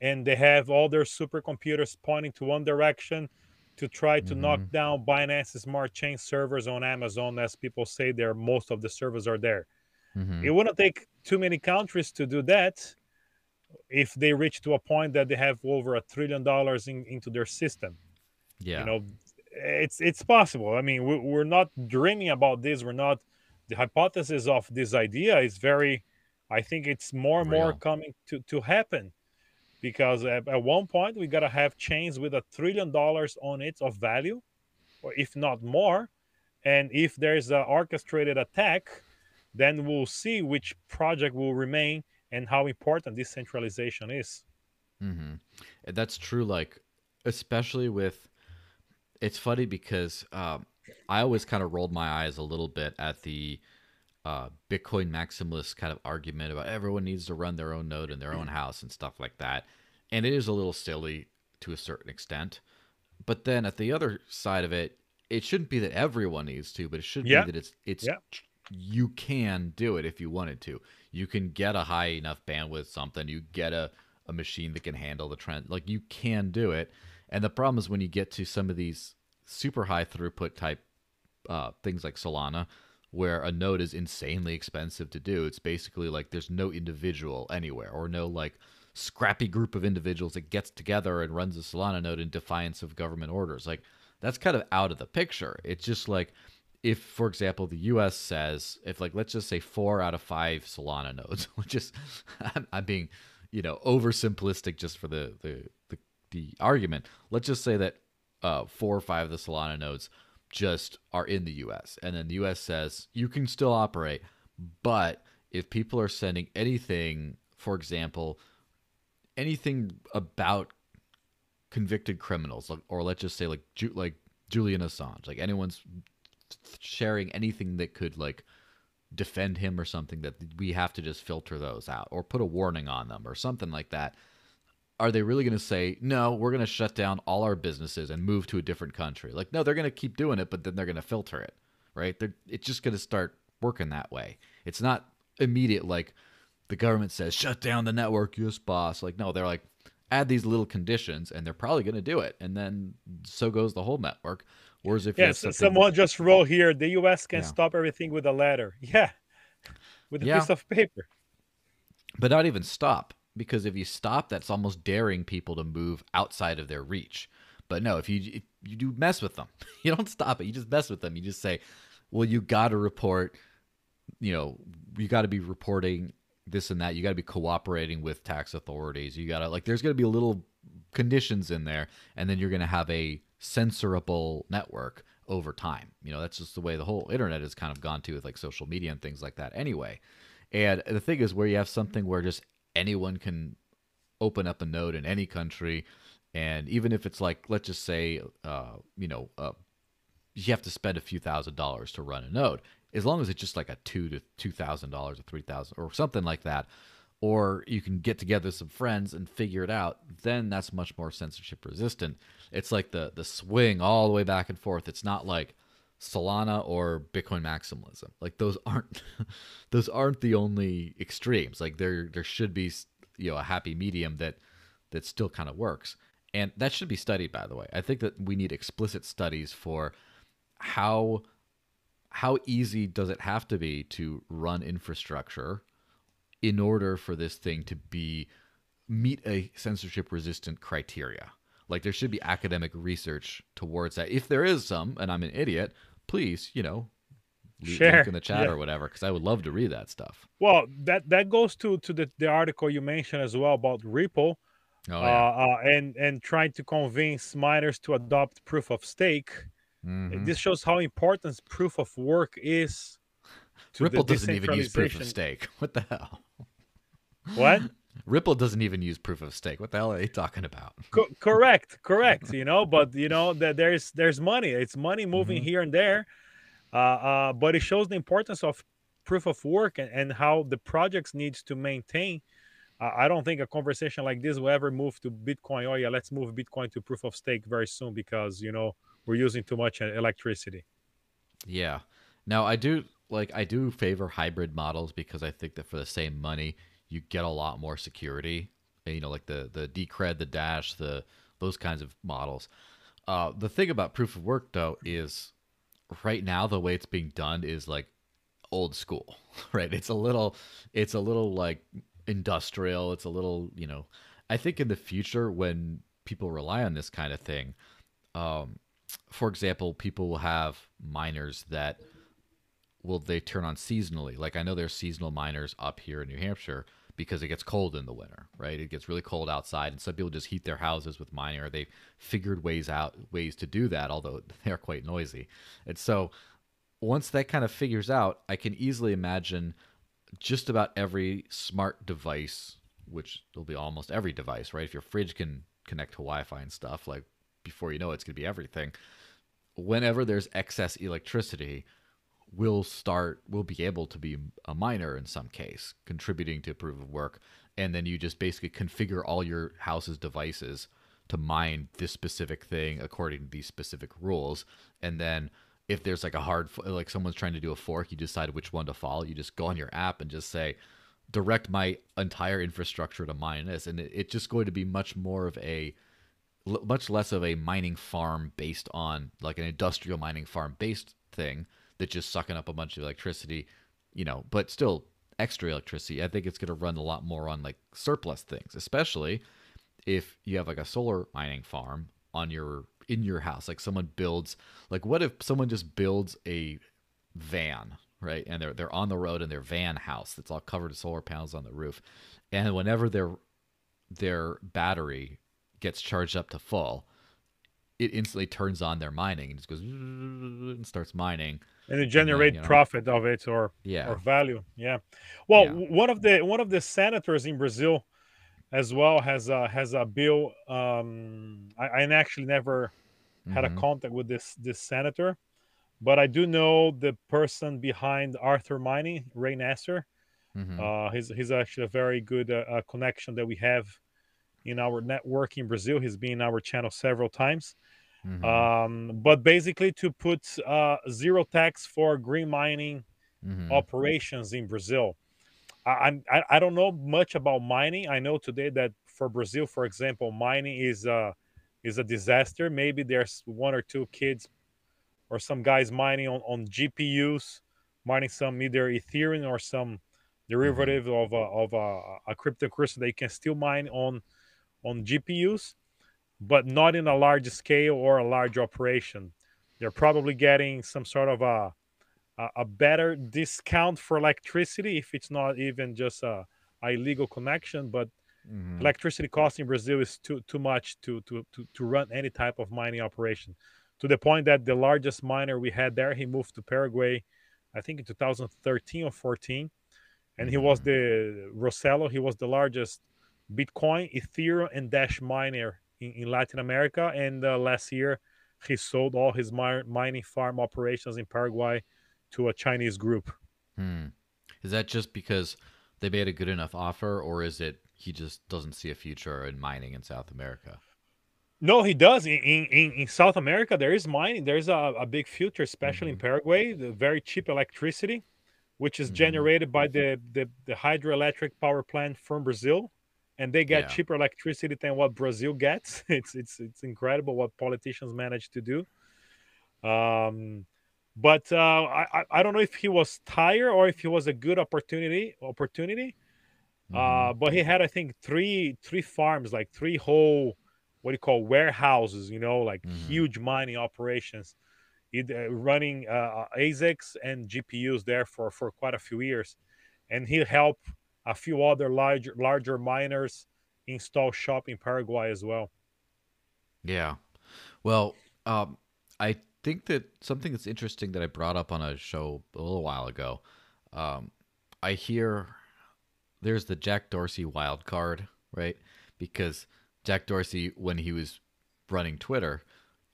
and they have all their supercomputers pointing to one direction to try to mm-hmm. knock down Binance Smart Chain servers on Amazon, as people say there most of the servers are there. Mm-hmm. It wouldn't take too many countries to do that if they reach to a point that they have over a trillion dollars in, into their system. Yeah, you know, it's it's possible. I mean, we, we're not dreaming about this. We're not. The hypothesis of this idea is very. I think it's more and Real. more coming to to happen because at, at one point we gotta have chains with a trillion dollars on it of value, or if not more. And if there's an orchestrated attack, then we'll see which project will remain and how important decentralization is. Mm-hmm. That's true. Like, especially with, it's funny because um, I always kind of rolled my eyes a little bit at the uh, Bitcoin maximalist kind of argument about everyone needs to run their own node in their own house and stuff like that. And it is a little silly to a certain extent. But then at the other side of it, it shouldn't be that everyone needs to, but it should yeah. be that it's it's yeah. you can do it if you wanted to. You can get a high enough bandwidth something. You get a a machine that can handle the trend. Like you can do it. And the problem is when you get to some of these super high throughput type uh, things like Solana, where a node is insanely expensive to do. It's basically like there's no individual anywhere or no like scrappy group of individuals that gets together and runs a Solana node in defiance of government orders. Like that's kind of out of the picture. It's just like if, for example, the U.S. says if like let's just say four out of five Solana nodes, *laughs* which is I'm, I'm being you know oversimplistic just for the the the, the argument. Let's just say that uh, four or five of the Solana nodes just are in the US. And then the US says you can still operate, but if people are sending anything, for example, anything about convicted criminals, or let's just say like like Julian Assange, like anyone's sharing anything that could like defend him or something that we have to just filter those out or put a warning on them or something like that are they really going to say no we're going to shut down all our businesses and move to a different country? Like no they're going to keep doing it but then they're going to filter it right? They're, it's just going to start working that way. It's not immediate like the government says shut down the network yes boss. Like no they're like add these little conditions and they're probably going to do it and then so goes the whole network. Whereas if yes someone just wrote here the us can yeah. stop everything with a letter. *laughs* Yeah. With a yeah. piece of paper. But not even stop because if you stop, that's almost daring people to move outside of their reach. But no, if you if you do mess with them, *laughs* you don't stop it. You just mess with them. You just say, "Well, you got to report. You know, you got to be reporting this and that. You got to be cooperating with tax authorities. You got to like. There's going to be little conditions in there, and then you're going to have a censorable network over time. You know, that's just the way the whole internet has kind of gone to with like social media and things like that. Anyway. And the thing is, where you have something where just anyone can open up a node in any country. And even if it's like let's just say uh, you know uh, you have to spend a few thousand dollars to run a node as long as it's just like a two to two thousand dollars or three thousand or something like that or you can get together some friends and figure it out then that's much more censorship resistant. It's like the the swing all the way back and forth. It's not like solana or bitcoin maximalism. Like those aren't *laughs* those aren't the only extremes. Like there there should be you know a happy medium that that still kind of works. And that should be studied by the way. I think that we need explicit studies for how how easy does it have to be to run infrastructure in order for this thing to be meet a censorship resistant criteria? Like there should be academic research towards that. If there is some and i'm an idiot please you know Share. in the chat yeah. or whatever because I would love to read that stuff. Well, that that goes to to the, the article you mentioned as well about Ripple, oh, yeah. uh, uh, and and trying to convince miners to adopt proof of stake. Mm-hmm. This shows how important proof of work is. Ripple doesn't even use proof of stake. *laughs* What the hell? What? Ripple doesn't even use proof of stake. What the hell are they talking about? Co- *laughs* correct, correct. You know, but you know that there's there's money. It's money moving mm-hmm. here and there uh, uh, but it shows the importance of proof of work and, and how the projects needs to maintain. Uh, I don't think a conversation like this will ever move to Bitcoin. Oh yeah, let's move Bitcoin to proof of stake very soon because you know we're using too much electricity. Yeah. Now I do like I do favor hybrid models because I think that for the same money you get a lot more security. You know, like the the Decred, the Dash, the those kinds of models. Uh, the thing about proof of work though is right now the way it's being done is like old school, *laughs* right? It's a little it's a little like industrial, it's a little, you know, I think in the future when people rely on this kind of thing, um, for example, people will have miners that will they turn on seasonally. Like I know there's seasonal miners up here in New Hampshire because it gets cold in the winter, right? It gets really cold outside, and some people just heat their houses with mining, or they've figured ways out ways to do that, although *laughs* they're quite noisy. And so, once that kind of figures out, I can easily imagine just about every smart device, which will be almost every device, right? If your fridge can connect to Wi-Fi and stuff, like before you know it, it's gonna be everything. Whenever there's excess electricity, will start will be able to be a miner in some case contributing to proof of work. And then you just basically configure all your house's devices to mine this specific thing according to these specific rules. And then if there's like a hard like someone's trying to do a fork you decide which one to follow you just go on your app and just say direct my entire infrastructure to mine this, and it, it's just going to be much more of a much less of a mining farm based on like an industrial mining farm based thing that's just sucking up a bunch of electricity, you know, but still extra electricity. I think it's going to run a lot more on like surplus things, especially if you have like a solar mining farm on your in your house. Like someone builds like what if someone just builds a van, right? And they're they're on the road in their van house that's all covered with solar panels on the roof. And whenever their their battery gets charged up to full, it instantly turns on their mining and just goes *laughs* and starts mining. And generate you know, profit of it or Yeah. or value. Yeah. Well, Yeah. one of the one of the senators in Brazil as well has a has a bill. Um, I, I actually never had a Mhm. contact with this this senator, but I do know the person behind Arthur Mining, Ray Nasser. Mhm. Uh, he's he's actually a very good uh, uh, connection that we have in our network in Brazil. He's been in our channel several times. Mhm. Um, but basically, to put uh, zero tax for green mining Mhm. operations in Brazil. I, I I don't know much about mining. I know today that for Brazil, for example, mining is a is a disaster. Maybe there's one or two kids or some guys mining on, on GPUs, mining some either Ethereum or some derivative of a, of a, a cryptocurrency that you can still mine on on GPUs, but not in a large scale or a large operation. They're probably getting some sort of a a, better discount for electricity if it's not even just a, a illegal connection but Mhm. electricity cost in brazil is too too much to, to to to run any type of mining operation to the point that the largest miner we had there he moved to paraguay i think in 2013 or 14 and he was the Rocelo he was the largest bitcoin ethereum and dash miner in, in latin america and uh, last year he sold all his mi- mining farm operations in paraguay to a Chinese group. Hmm. Is that just because they made a good enough offer, or is it he just doesn't see a future in mining in South America? No, he does. In in, in South America, there is mining. There's a, a big future, especially in Paraguay. The very cheap electricity, which is Mhm. generated by the, the the hydroelectric power plant from Brazil, and they get Yeah. cheaper electricity than what Brazil gets. *laughs* It's it's it's incredible what politicians manage to do. Um, but uh, I I- don't know if he was tired or if he was a good opportunity opportunity. Mhm. Uh, but he had, I think, three three farms, like three whole what do you call warehouses, you know, like Mhm. huge mining operations, it, uh, running uh, ASICs and GPUs there for for quite a few years, and he helped a few other larger larger miners install shop in Paraguay as well. Yeah. Well, um, I think that something that's interesting that I brought up on a show a little while ago. Um, I hear there's the Jack Dorsey wild card, right? Because Jack Dorsey, when he was running Twitter,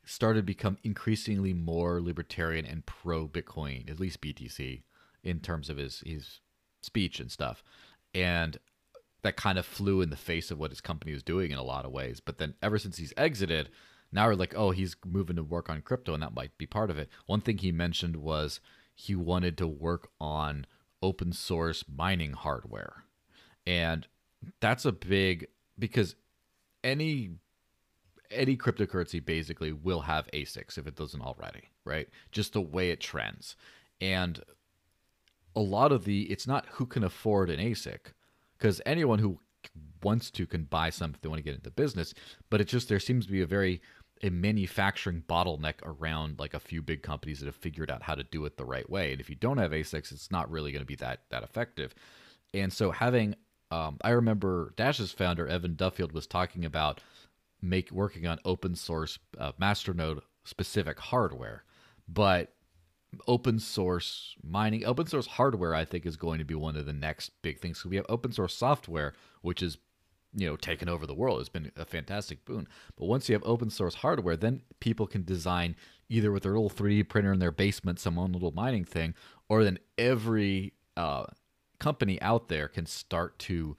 started to become increasingly more libertarian and pro Bitcoin, at least BTC, in terms of his his speech and stuff. And that kind of flew in the face of what his company was doing in a lot of ways. But then ever since he's exited, now we're like, oh, he's moving to work on crypto, and that might be part of it. One thing he mentioned was he wanted to work on open source mining hardware. And that's a big because any any cryptocurrency basically will have ASICs if it doesn't already, right? Just the way it trends. And a lot of the it's not who can afford an ASIC because anyone who wants to can buy some if they want to get into business, but it's just there seems to be a very a manufacturing bottleneck around like a few big companies that have figured out how to do it the right way. And if you don't have ASICs, it's not really going to be that that effective. And so having um, I remember Dash's founder Evan Duffield was talking about make working on open source uh, masternode specific hardware, but open source mining, open source hardware, I think is going to be one of the next big things. So we have open source software, which is you know taken over the world. It's been a fantastic boon. But once you have open source hardware, then people can design either with their little 3D printer in their basement, some own little mining thing, or then every uh, company out there can start to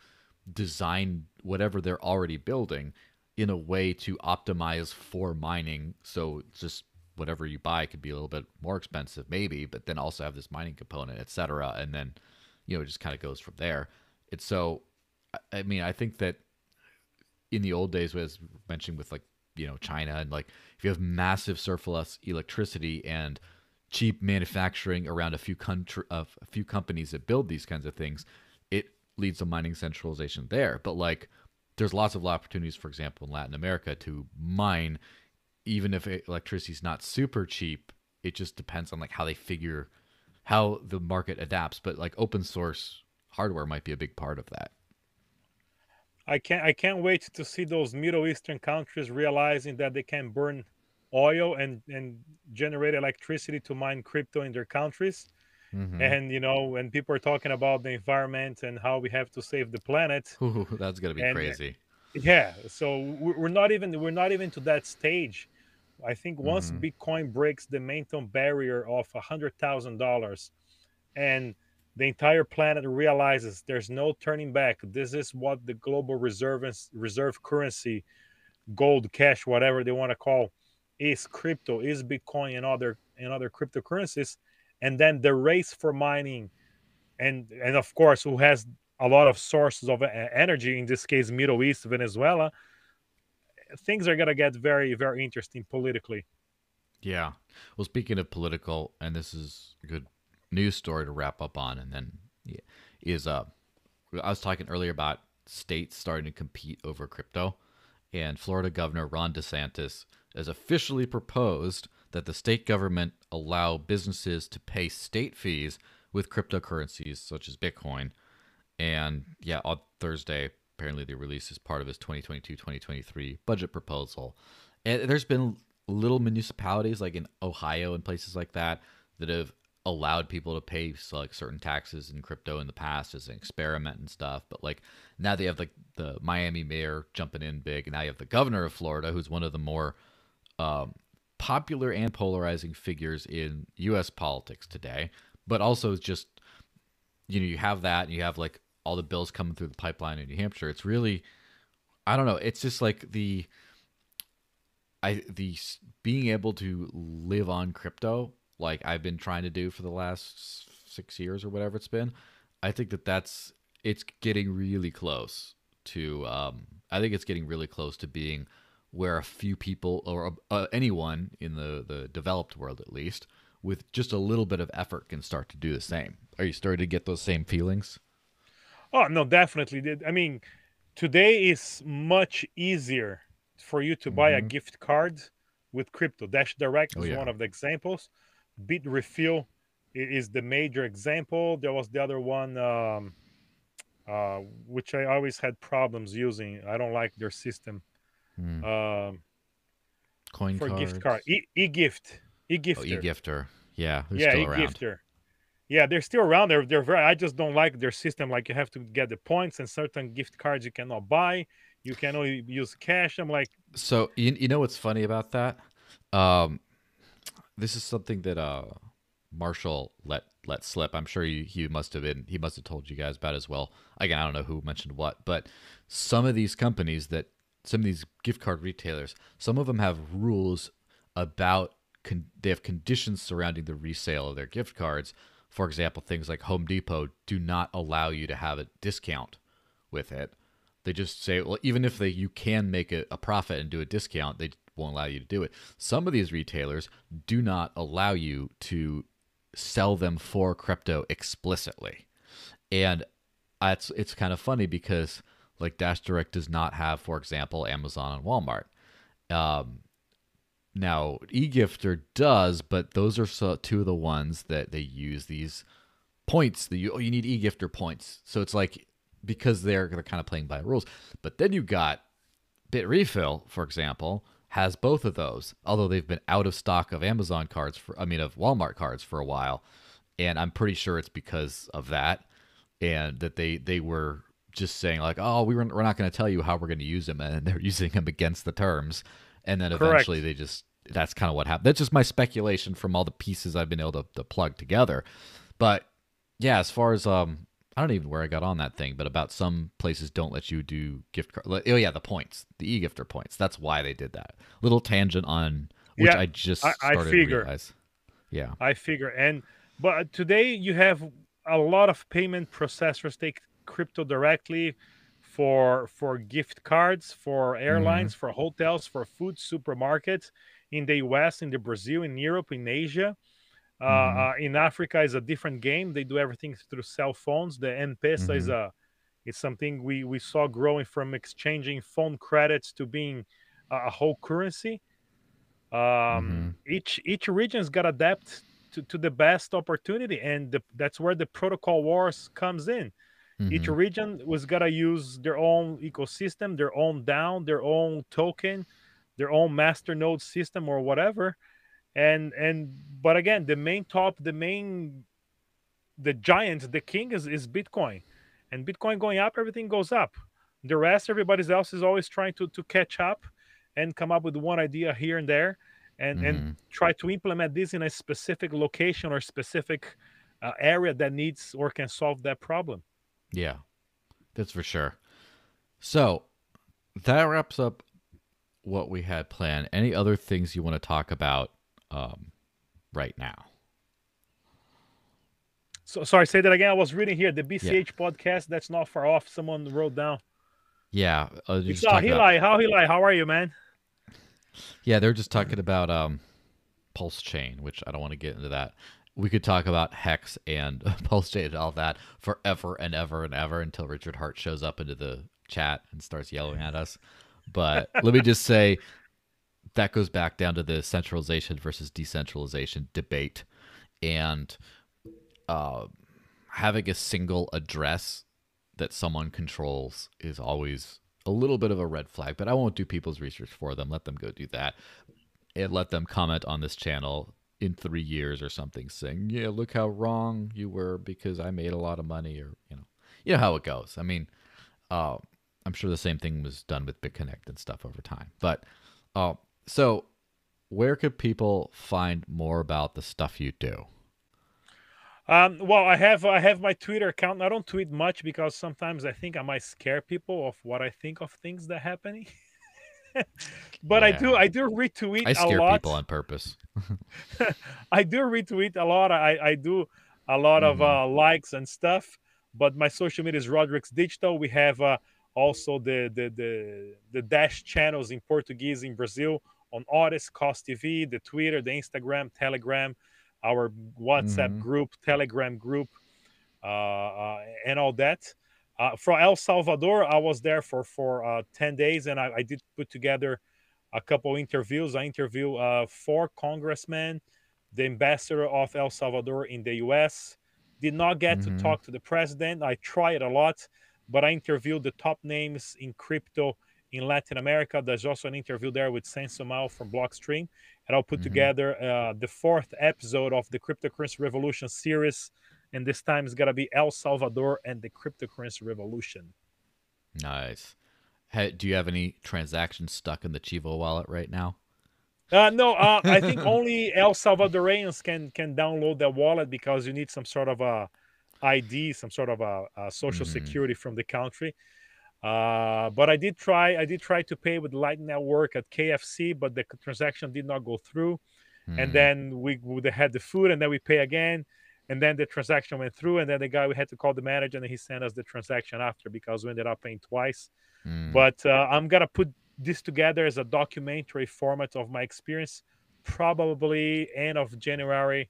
design whatever they're already building in a way to optimize for mining. So just whatever you buy could be a little bit more expensive, maybe, but then also have this mining component, et cetera. And then, you know, it just kind of goes from there. It's so. I- mean, I think that in the old days, as mentioned with like you know China and like if you have massive surplus electricity and cheap manufacturing around a few country of a few companies that build these kinds of things, it leads to mining centralization there. But like there's lots of opportunities, for example, in Latin America to mine, even if electricity is not super cheap. It just depends on like how they figure how the market adapts. But like open source hardware might be a big part of that. I can't I can't wait to see those Middle Eastern countries realizing that they can burn oil and and generate electricity to mine crypto in their countries. Mm-hmm. And you know, when people are talking about the environment and how we have to save the planet, Ooh, that's gonna be and crazy. yeah, so we- we're not even we're not even to that stage. I think once Mhm. Bitcoin breaks the mental barrier of a hundred thousand dollars, and the entire planet realizes there's no turning back. This is what the global reserve reserve currency, gold, cash, whatever they want to call, is crypto, is Bitcoin and other and other cryptocurrencies, and then the race for mining, and and of course who has a lot of sources of e- energy in this case Middle East, Venezuela. Things are gonna get very very interesting politically. Yeah. Well, speaking of political, and this is a good news story to wrap up on, and then yeah, is uh, I was talking earlier about states starting to compete over crypto, and Florida Governor Ron DeSantis has officially proposed that the state government allow businesses to pay state fees with cryptocurrencies such as Bitcoin. And yeah, on Thursday, apparently they released as part of his 2022-2023 budget proposal. And there's been little municipalities like in Ohio and places like that that have allowed people to pay like certain taxes in crypto in the past as an experiment and stuff. But like now they have like the Miami mayor jumping in big, and now you have the governor of Florida, who's one of the more um, popular and polarizing figures in U.S. politics today. But also just you know you have that, and you have like all the bills coming through the pipeline in New Hampshire. It's really I don't know. It's just like the I the being able to live on crypto like I've been trying to do for the last 6 years or whatever it's been. I think that that's it's getting really close to um I think it's getting really close to being where a few people or uh, anyone in the the developed world at least with just a little bit of effort can start to do the same. Are you starting to get those same feelings? Oh no, definitely. I mean, today is much easier for you to buy a Mhm. gift card with crypto. Dash Direct Oh, is yeah. one of the examples. Bitrefill i- is the major example. There was the other one, um, uh, which I always had problems using. I don't like their system Hmm. um, Coin for cards. gift card. E- e-gift, Oh, e-gifter. e-gifter. Yeah, yeah, still around. Yeah, they're still around. They're they're very. I just don't like their system. Like you have to get the points, and certain gift cards you cannot buy. You can only use cash. I'm like, So you, you know what's funny about that? Um, this is something that uh Marshall let let slip. I'm sure he, he must have been he must have told you guys about as well. Again, I don't know who mentioned what, but some of these companies that some of these gift card retailers, some of them have rules about con- they have conditions surrounding the resale of their gift cards. For example, things like Home Depot do not allow you to have a discount with it. They just say, well, even if they you can make a, a profit and do a discount, they won't allow you to do it. Some of these retailers do not allow you to sell them for crypto explicitly, and it's it's kind of funny because like Dash Direct does not have, for example, Amazon and Walmart. Um, now eGifter does, but those are so, two of the ones that they use these points. The oh, you need eGifter points, so it's like because they're they're kind of playing by rules. But then you got Bitrefill, for example, has both of those. Although they've been out of stock of Amazon cards for, I mean, of Walmart cards for a while, and I'm pretty sure it's because of that, and that they they were just saying like, oh, we were we're not going to tell you how we're going to use them, and *laughs* they're using them against the terms, and then Correct. eventually they just that's kind of what happened. That's just my speculation from all the pieces I've been able to, to plug together. But yeah, as far as um, I don't even know where I got on that thing, but about some places don't let you do gift card. Oh yeah, the points, the e-gifter points. That's why they did that. Little tangent on which Yeah, I just I- I figure. Yeah. I figure. And but today you have a lot of payment processors take crypto directly for for gift cards, for airlines, for hotels, for food supermarkets in the US, in the Brazil, in Europe, in Asia. Uh, Mhm. uh, in Africa is a different game. They do everything through cell phones. The M-Pesa is a it's something we we saw growing from exchanging phone credits to being a, a whole currency. Um, Each each region's got to adapt to, to the best opportunity, and the, that's where the protocol wars comes in. Each Mhm. region was gonna use their own ecosystem, their own down, their own token, their own master node system or whatever. And and but again, the main top, the main the giant, the king is, is Bitcoin. And Bitcoin going up, everything goes up. The rest, everybody else is always trying to, to catch up and come up with one idea here and there and, and Mhm. try to implement this in a specific location or specific uh, area that needs or can solve that problem. Yeah, that's for sure. So that wraps up what we had planned. Any other things you want to talk about um, right now? So sorry, say that again. I was reading here the BCH podcast. That's not far off. Someone wrote down. Yeah, uh, you It's just uh, talk about-. How Hilai? How are you, man? yeah, they're just talking about um, Pulse Chain, which I don't want to get into that. We could talk about Hex and *laughs* Pulse Chain and all that forever and ever and ever until Richard Heart shows up into the chat and starts yelling at us. But let me just say that goes back down to the centralization versus decentralization debate. And uh, having a single address that someone controls is always a little bit of a red flag but i won't do people's research for them. Let them go do that. And let them comment on this channel in three years or something saying yeah look how wrong you were because i made a lot of money or you know you know how it goes i mean uh, i'm sure the same thing was done with bitconnect and stuff over time but uh, so where could people find more about the stuff you do Um, well, I have I have my Twitter account. I don't tweet much because sometimes I think I might scare people of what I think of things that happening. *laughs* *laughs* but I do I do retweet i a scare lot. people on purpose *laughs* *laughs* I do retweet a lot. I I do a lot of Mhm. uh, likes and stuff. But my social media is Rodrix Digital. We have uh, also the, the the the dash channels in Portuguese in Brazil on Otis, Cost TV, the Twitter, the Instagram, Telegram, our WhatsApp Mhm. group, Telegram group, uh, uh, and all that. Uh, from El Salvador, I was there for for uh, ten days, and I, I did put together a couple interviews. I interviewed uh, four congressmen, the ambassador of El Salvador in the U.S. Did not get Mhm. to talk to the president. I tried a lot, but I interviewed the top names in crypto in Latin America. There's also an interview there with Samson Mow from Blockstream, and I'll put Mhm. together uh, the fourth episode of the Cryptocurrency Revolution series. And this time it's gonna be El Salvador and the cryptocurrency revolution. Nice. Hey, do you have any transactions stuck in the Chivo wallet right now? Uh, no, uh, I think *laughs* only El Salvadorians can can download that wallet because you need some sort of a ID, some sort of a, a social Mhm. security from the country. Uh, but I did try. I did try to pay with Light Network at KFC, but the transaction did not go through. Hmm. And then we would have had the food, and then we pay again, and then the transaction went through, and then the guy we had to call the manager, and he sent us the transaction after because we ended up paying twice. Hmm. But uh, I'm gonna put this together as a documentary format of my experience. Probably end of January,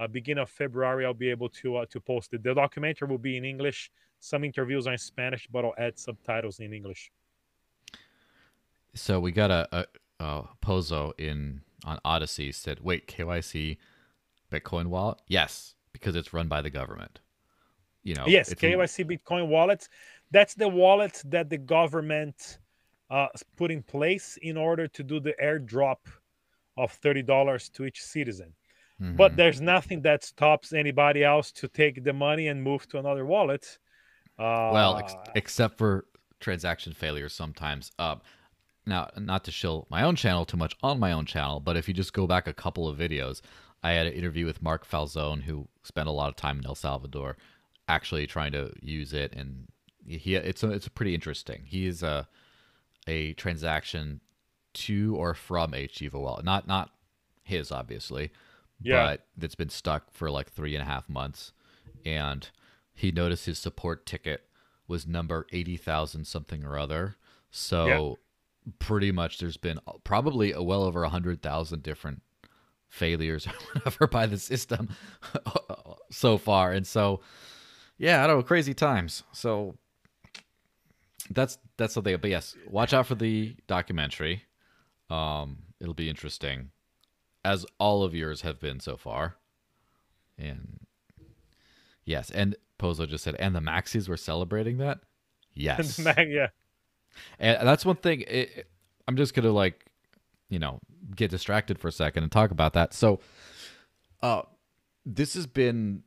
uh, beginning of February, I'll be able to uh, to post it. The documentary will be in English. Some interviews are in Spanish, but I'll add subtitles in English. So we got a, a, a Pozo in on Odysee said, "Wait, KYC Bitcoin wallet? Yes, because it's run by the government. You know, yes, KYC Bitcoin wallets. That's the wallet that the government uh, put in place in order to do the airdrop of thirty dollars to each citizen. But Mhm. there's nothing that stops anybody else to take the money and move to another wallet. Uh, well, ex- except for transaction failures sometimes. Uh, now, not to shill my own channel too much on my own channel, but if you just go back a couple of videos, I had an interview with Mark Falzone, who spent a lot of time in El Salvador, actually trying to use it, and he it's a, it's pretty interesting. He is a a transaction to or from a Chivo wallet, not not his obviously, Yeah. but that's been stuck for like three and a half months, and he noticed his support ticket was number 80,000 something or other. So pretty much there's been probably a well over a 100,000 different failures *laughs* or whatever by the system *laughs* so far. And so yeah, I don't know, crazy times. So that's that's the thing. But yes, watch out for the documentary. Um, it'll be interesting, as all of yours have been so far. And yes, and Pozo just said, and the Maxis were celebrating that. *laughs* Yes, yeah. And that's one thing. It, I'm just gonna like, you know, get distracted for a second and talk about that. So, uh, this has been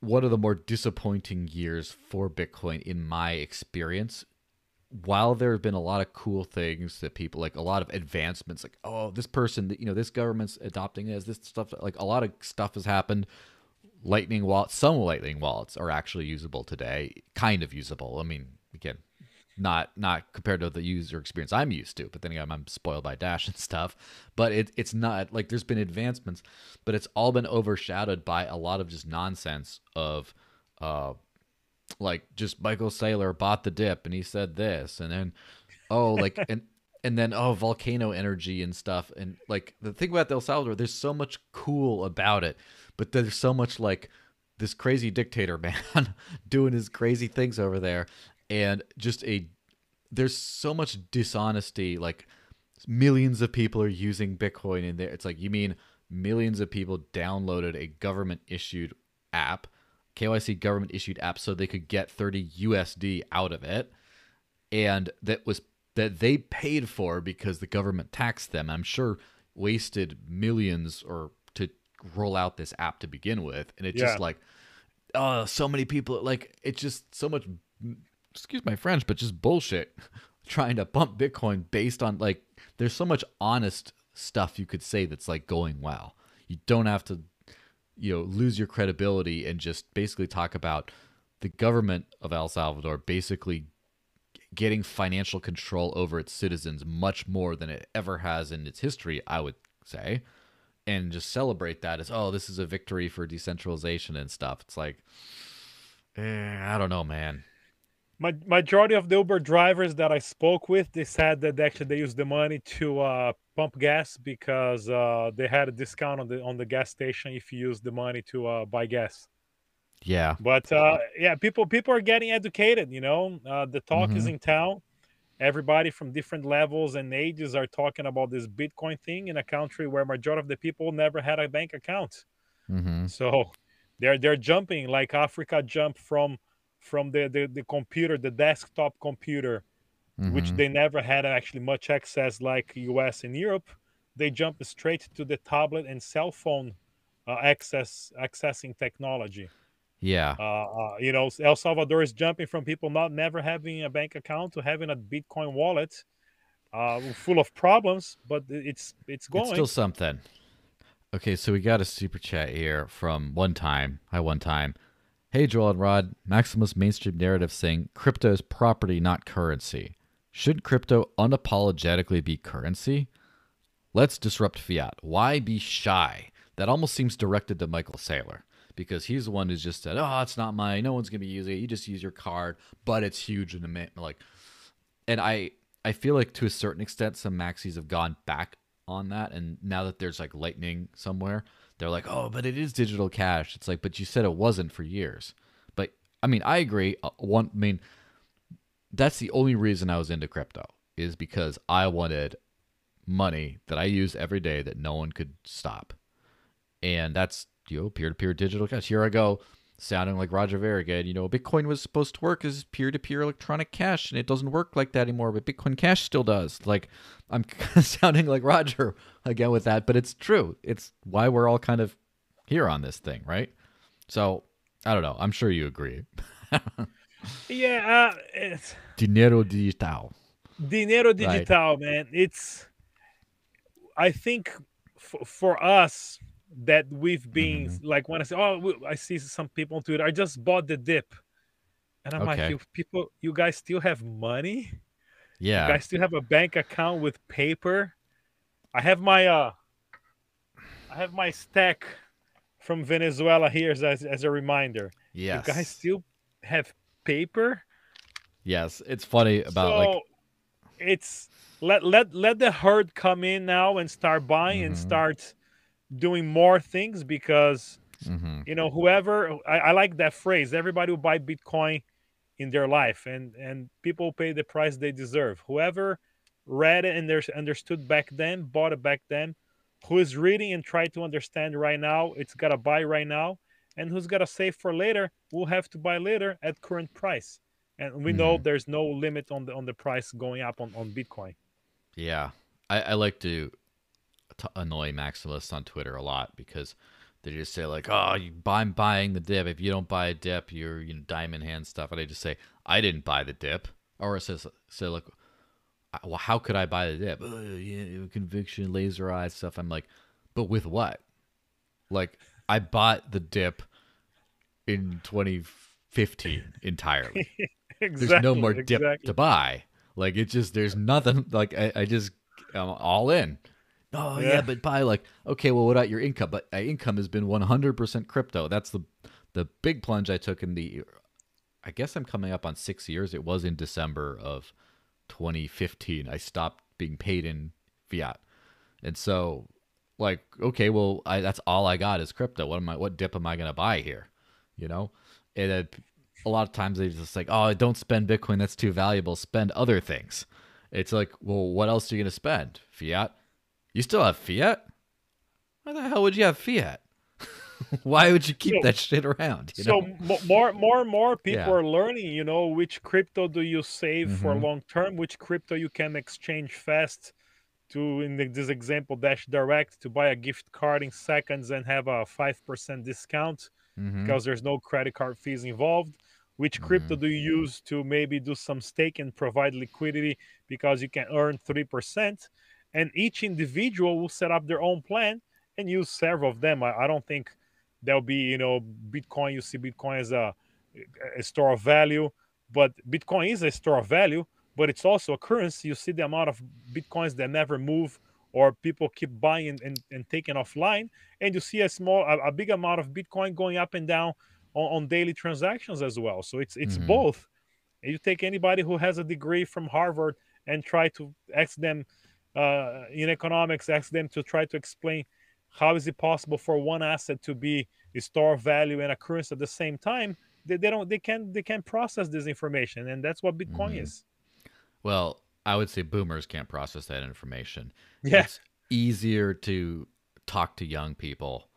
one of the more disappointing years for Bitcoin in my experience. While there have been a lot of cool things that people like, a lot of advancements, like oh, this person, you know, this government's adopting this, this stuff, like a lot of stuff has happened. Lightning wallets, some Lightning wallets are actually usable today, kind of usable. I mean, again, not not compared to the user experience I'm used to. But then again, I'm spoiled by Dash *laughs* and stuff. But it, it's not like there's been advancements, but it's all been overshadowed by a lot of just nonsense of, uh, like just Michael Saylor bought the dip and he said this, and then oh like *laughs* and. And then oh volcano energy and stuff and like the thing about El Salvador there's so much cool about it but there's so much like this crazy dictator *laughs* man doing his crazy things over there and just a there's so much dishonesty like millions of people are using bitcoin in there it's like you mean millions of people downloaded a government issued app kyc government issued app so they could get 30 usd out of it and that was that they paid for because the government taxed them i'm sure wasted millions or to roll out this app to begin with and it's Yeah. just like oh so many people like it's just so much excuse my French, but just bullshit *laughs* trying to bump Bitcoin based on like there's so much honest stuff you could say that's like going well. You don't have to you know lose your credibility and just basically talk about the government of El Salvador basically getting financial control over its citizens much more than it ever has in its history, I would say. And just celebrate that as oh, this is a victory for decentralization and stuff. It's like eh, I don't know, man. Ma- majority of the Uber drivers that I spoke with, they said that actually they used the money to uh, pump gas because uh, they had a discount on the on the gas station if you use the money to uh, buy gas. Yeah. But uh, yeah, people people are getting educated. You know, uh, the talk is Mhm. in town. Everybody from different levels and ages are talking about this Bitcoin thing in a country where majority of the people never had a bank account. Mm-hmm. So they're they're jumping like Africa jumped from from the, the, the computer, the desktop computer, which Mm-hmm. they never had actually much access like US and Europe. They jump straight to the tablet and cell phone uh, access accessing technology. Yeah. Uh, uh, you know, El Salvador is jumping from people not never having a bank account to having a Bitcoin wallet, uh, full of problems, but it's it's going. It's still something. Okay, so we got a super chat here from one time. Hi, one time. Hey, Joel and Rod. Maximus mainstream narrative saying crypto is property, not currency. Should crypto unapologetically be currency? Let's disrupt fiat. Why be shy? That almost seems directed to Michael Saylor because he's the one who's just said, "Oh, it's not mine. No one's gonna be using it. You just use your card, but it's huge in the like." And I I feel like to a certain extent, some maxis have gone back on that, and now that there's like Lightning somewhere, they're like, "Oh, but it is digital cash." It's like, but you said it wasn't for years. But I mean, I agree. Uh, One, I mean, that's the only reason I was into crypto is because I wanted money that I use every day that no one could stop. And that's, you know, peer to peer digital cash. Here I go sounding like Roger Ver again. You know, Bitcoin was supposed to work as peer to peer electronic cash and it doesn't work like that anymore, but Bitcoin Cash still does. Like, I'm *laughs* sounding like Roger again with that, but it's true. It's why we're all kind of here on this thing, right? So, I don't know. I'm sure you agree. *laughs* yeah, uh, it's, Dinero digital. dinero digital, man. It's I think f- for us that we've been Mm-hmm. like when I say, oh, I see some people on Twitter. I just bought the dip, and I'm like, you people, you guys still have money? Yeah. You guys still have a bank account with paper? I have my uh, I have my stack from Venezuela here as as a reminder. yes. You guys still have paper? Yes, it's funny about so like it's let let let the herd come in now and start buying and Mhm. start doing more things because mhm, you know whoever I, I like that phrase everybody will buy bitcoin in their life and and people pay the price they deserve whoever read it and there's understood back then bought it back then who is reading and try to understand right now it's gotta buy right now and who's gotta save for later will have to buy later at current price and we know Mhm. there's no limit on the on the price going up on, on bitcoin yeah. I, I like to t- annoy maximalists on Twitter a lot because they just say like, "Oh, you, I'm buying the dip. If you don't buy a dip, you're you know diamond hand stuff." And I just say, "I didn't buy the dip," or it says, "say like, well, how could I buy the dip? "Uh, yeah, conviction, laser eye stuff." I'm like, but with what? Like, I bought the dip in 2015 *laughs* entirely. exactly there's no more dip exactly. to buy. Like it just there's nothing like I, I just I'm all in. Oh yeah. Yeah. but buy like okay, well what about your income? But my income has been 100% crypto. That's the the big plunge I took in the I guess I'm coming up on 6 years. It was in December of 2015. I stopped being paid in fiat. And so like okay, well I that's all I got is crypto. What am I what dip am I going to buy here? You know? And it, a lot of times they just like, oh, don't spend Bitcoin. That's too valuable. Spend other things. It's like, well, what else are you going to spend? Fiat? You still have fiat? Why the hell would you have fiat? *laughs* Why would you keep So- that shit around? You so know? mo- more more and more people Yeah. are learning you know which crypto do you save for Mhm. long term which crypto you can exchange fast to in this example dash direct to buy a gift card in seconds and have a 5% discount Mhm. because there's no credit card fees involved which crypto do you use to maybe do some stake and provide liquidity because you can earn 3% and each individual will set up their own plan and use several of them. I, I don't think there'll be you know bitcoin you see bitcoin as a, a store of value but bitcoin is a store of value but it's also a currency. You see the amount of bitcoins that never move or people keep buying and, and, taking offline and you see a small a, a big amount of bitcoin going up and down on, on daily transactions as well. So it's it's Mhm. both. You take anybody who has a degree from harvard and try to ask them uh, in economics ask them to try to explain how is it possible for one asset to be a store of value and a currency at the same time they, they don't they can't they can't process this information and that's what bitcoin Mhm. is Well, I would say boomers can't process that information. yeah It's easier to talk to young people.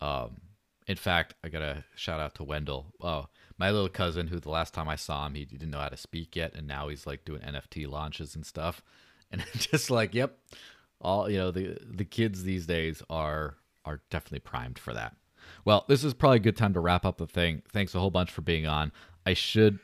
Um, in fact, I got to shout out to Wendell. Oh, my little cousin, who the last time I saw him, he didn't know how to speak yet, and now he's like doing NFT launches and stuff. And *laughs* just like, yep, all you know, the the kids these days are are definitely primed for that. Well, this is probably a good time to wrap up the thing. Thanks a whole bunch for being on. I should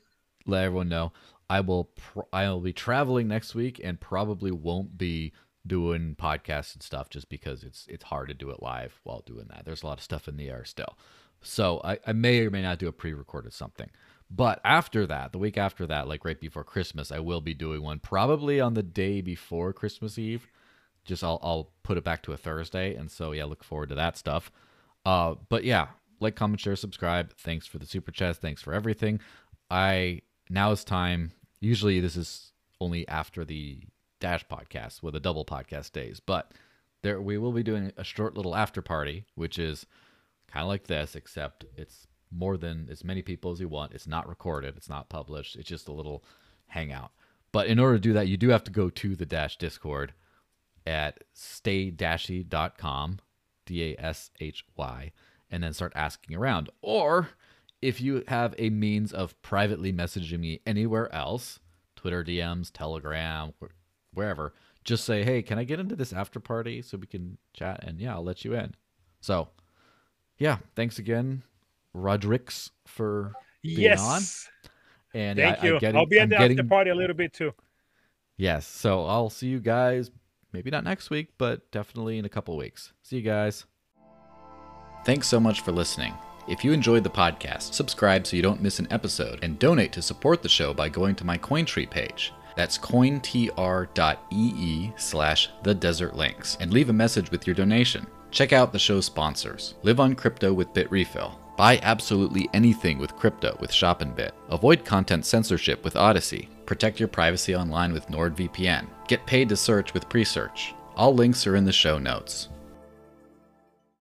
let everyone know I will pr- I will be traveling next week and probably won't be doing podcasts and stuff just because it's it's hard to do it live while doing that. There's a lot of stuff in the air still. So I, I may or may not do a pre-recorded something. But after that, the week after that, like right before Christmas, I will be doing one probably on the day before Christmas Eve. Just I'll I'll put it back to a Thursday. And so yeah, look forward to that stuff. Uh but yeah, like, comment, share, subscribe. Thanks for the super chats. Thanks for everything. I now is time. Usually this is only after the Dash podcast with a double podcast days, but there we will be doing a short little after party, which is kind of like this, except it's more than as many people as you want. It's not recorded, it's not published. It's just a little hangout. But in order to do that, you do have to go to the Dash Discord at staydashy.com, D A S H Y, and then start asking around. Or if you have a means of privately messaging me anywhere else, Twitter DMs, Telegram, wherever, just say, hey, can I get into this after party so we can chat? And yeah, I'll let you in. So, yeah, thanks again, Rodrix, for being yes on. And thank I, you I'm getting, i'll be at I'm the getting, after party a little bit too Yes. So I'll see you guys maybe not next week, but definitely in a couple weeks. See you guys. Thanks so much for listening. If you enjoyed the podcast, subscribe so you don't miss an episode and donate to support the show by going to my Cointree page. That's cointr.ee slash the desert lynx and leave a message with your donation. Check out the show's sponsors. Live on crypto with Bitrefill. Buy absolutely anything with crypto with ShopInBit. Avoid content censorship with Odysee. Protect your privacy online with NordVPN. Get paid to search with Presearch. All links are in the show notes.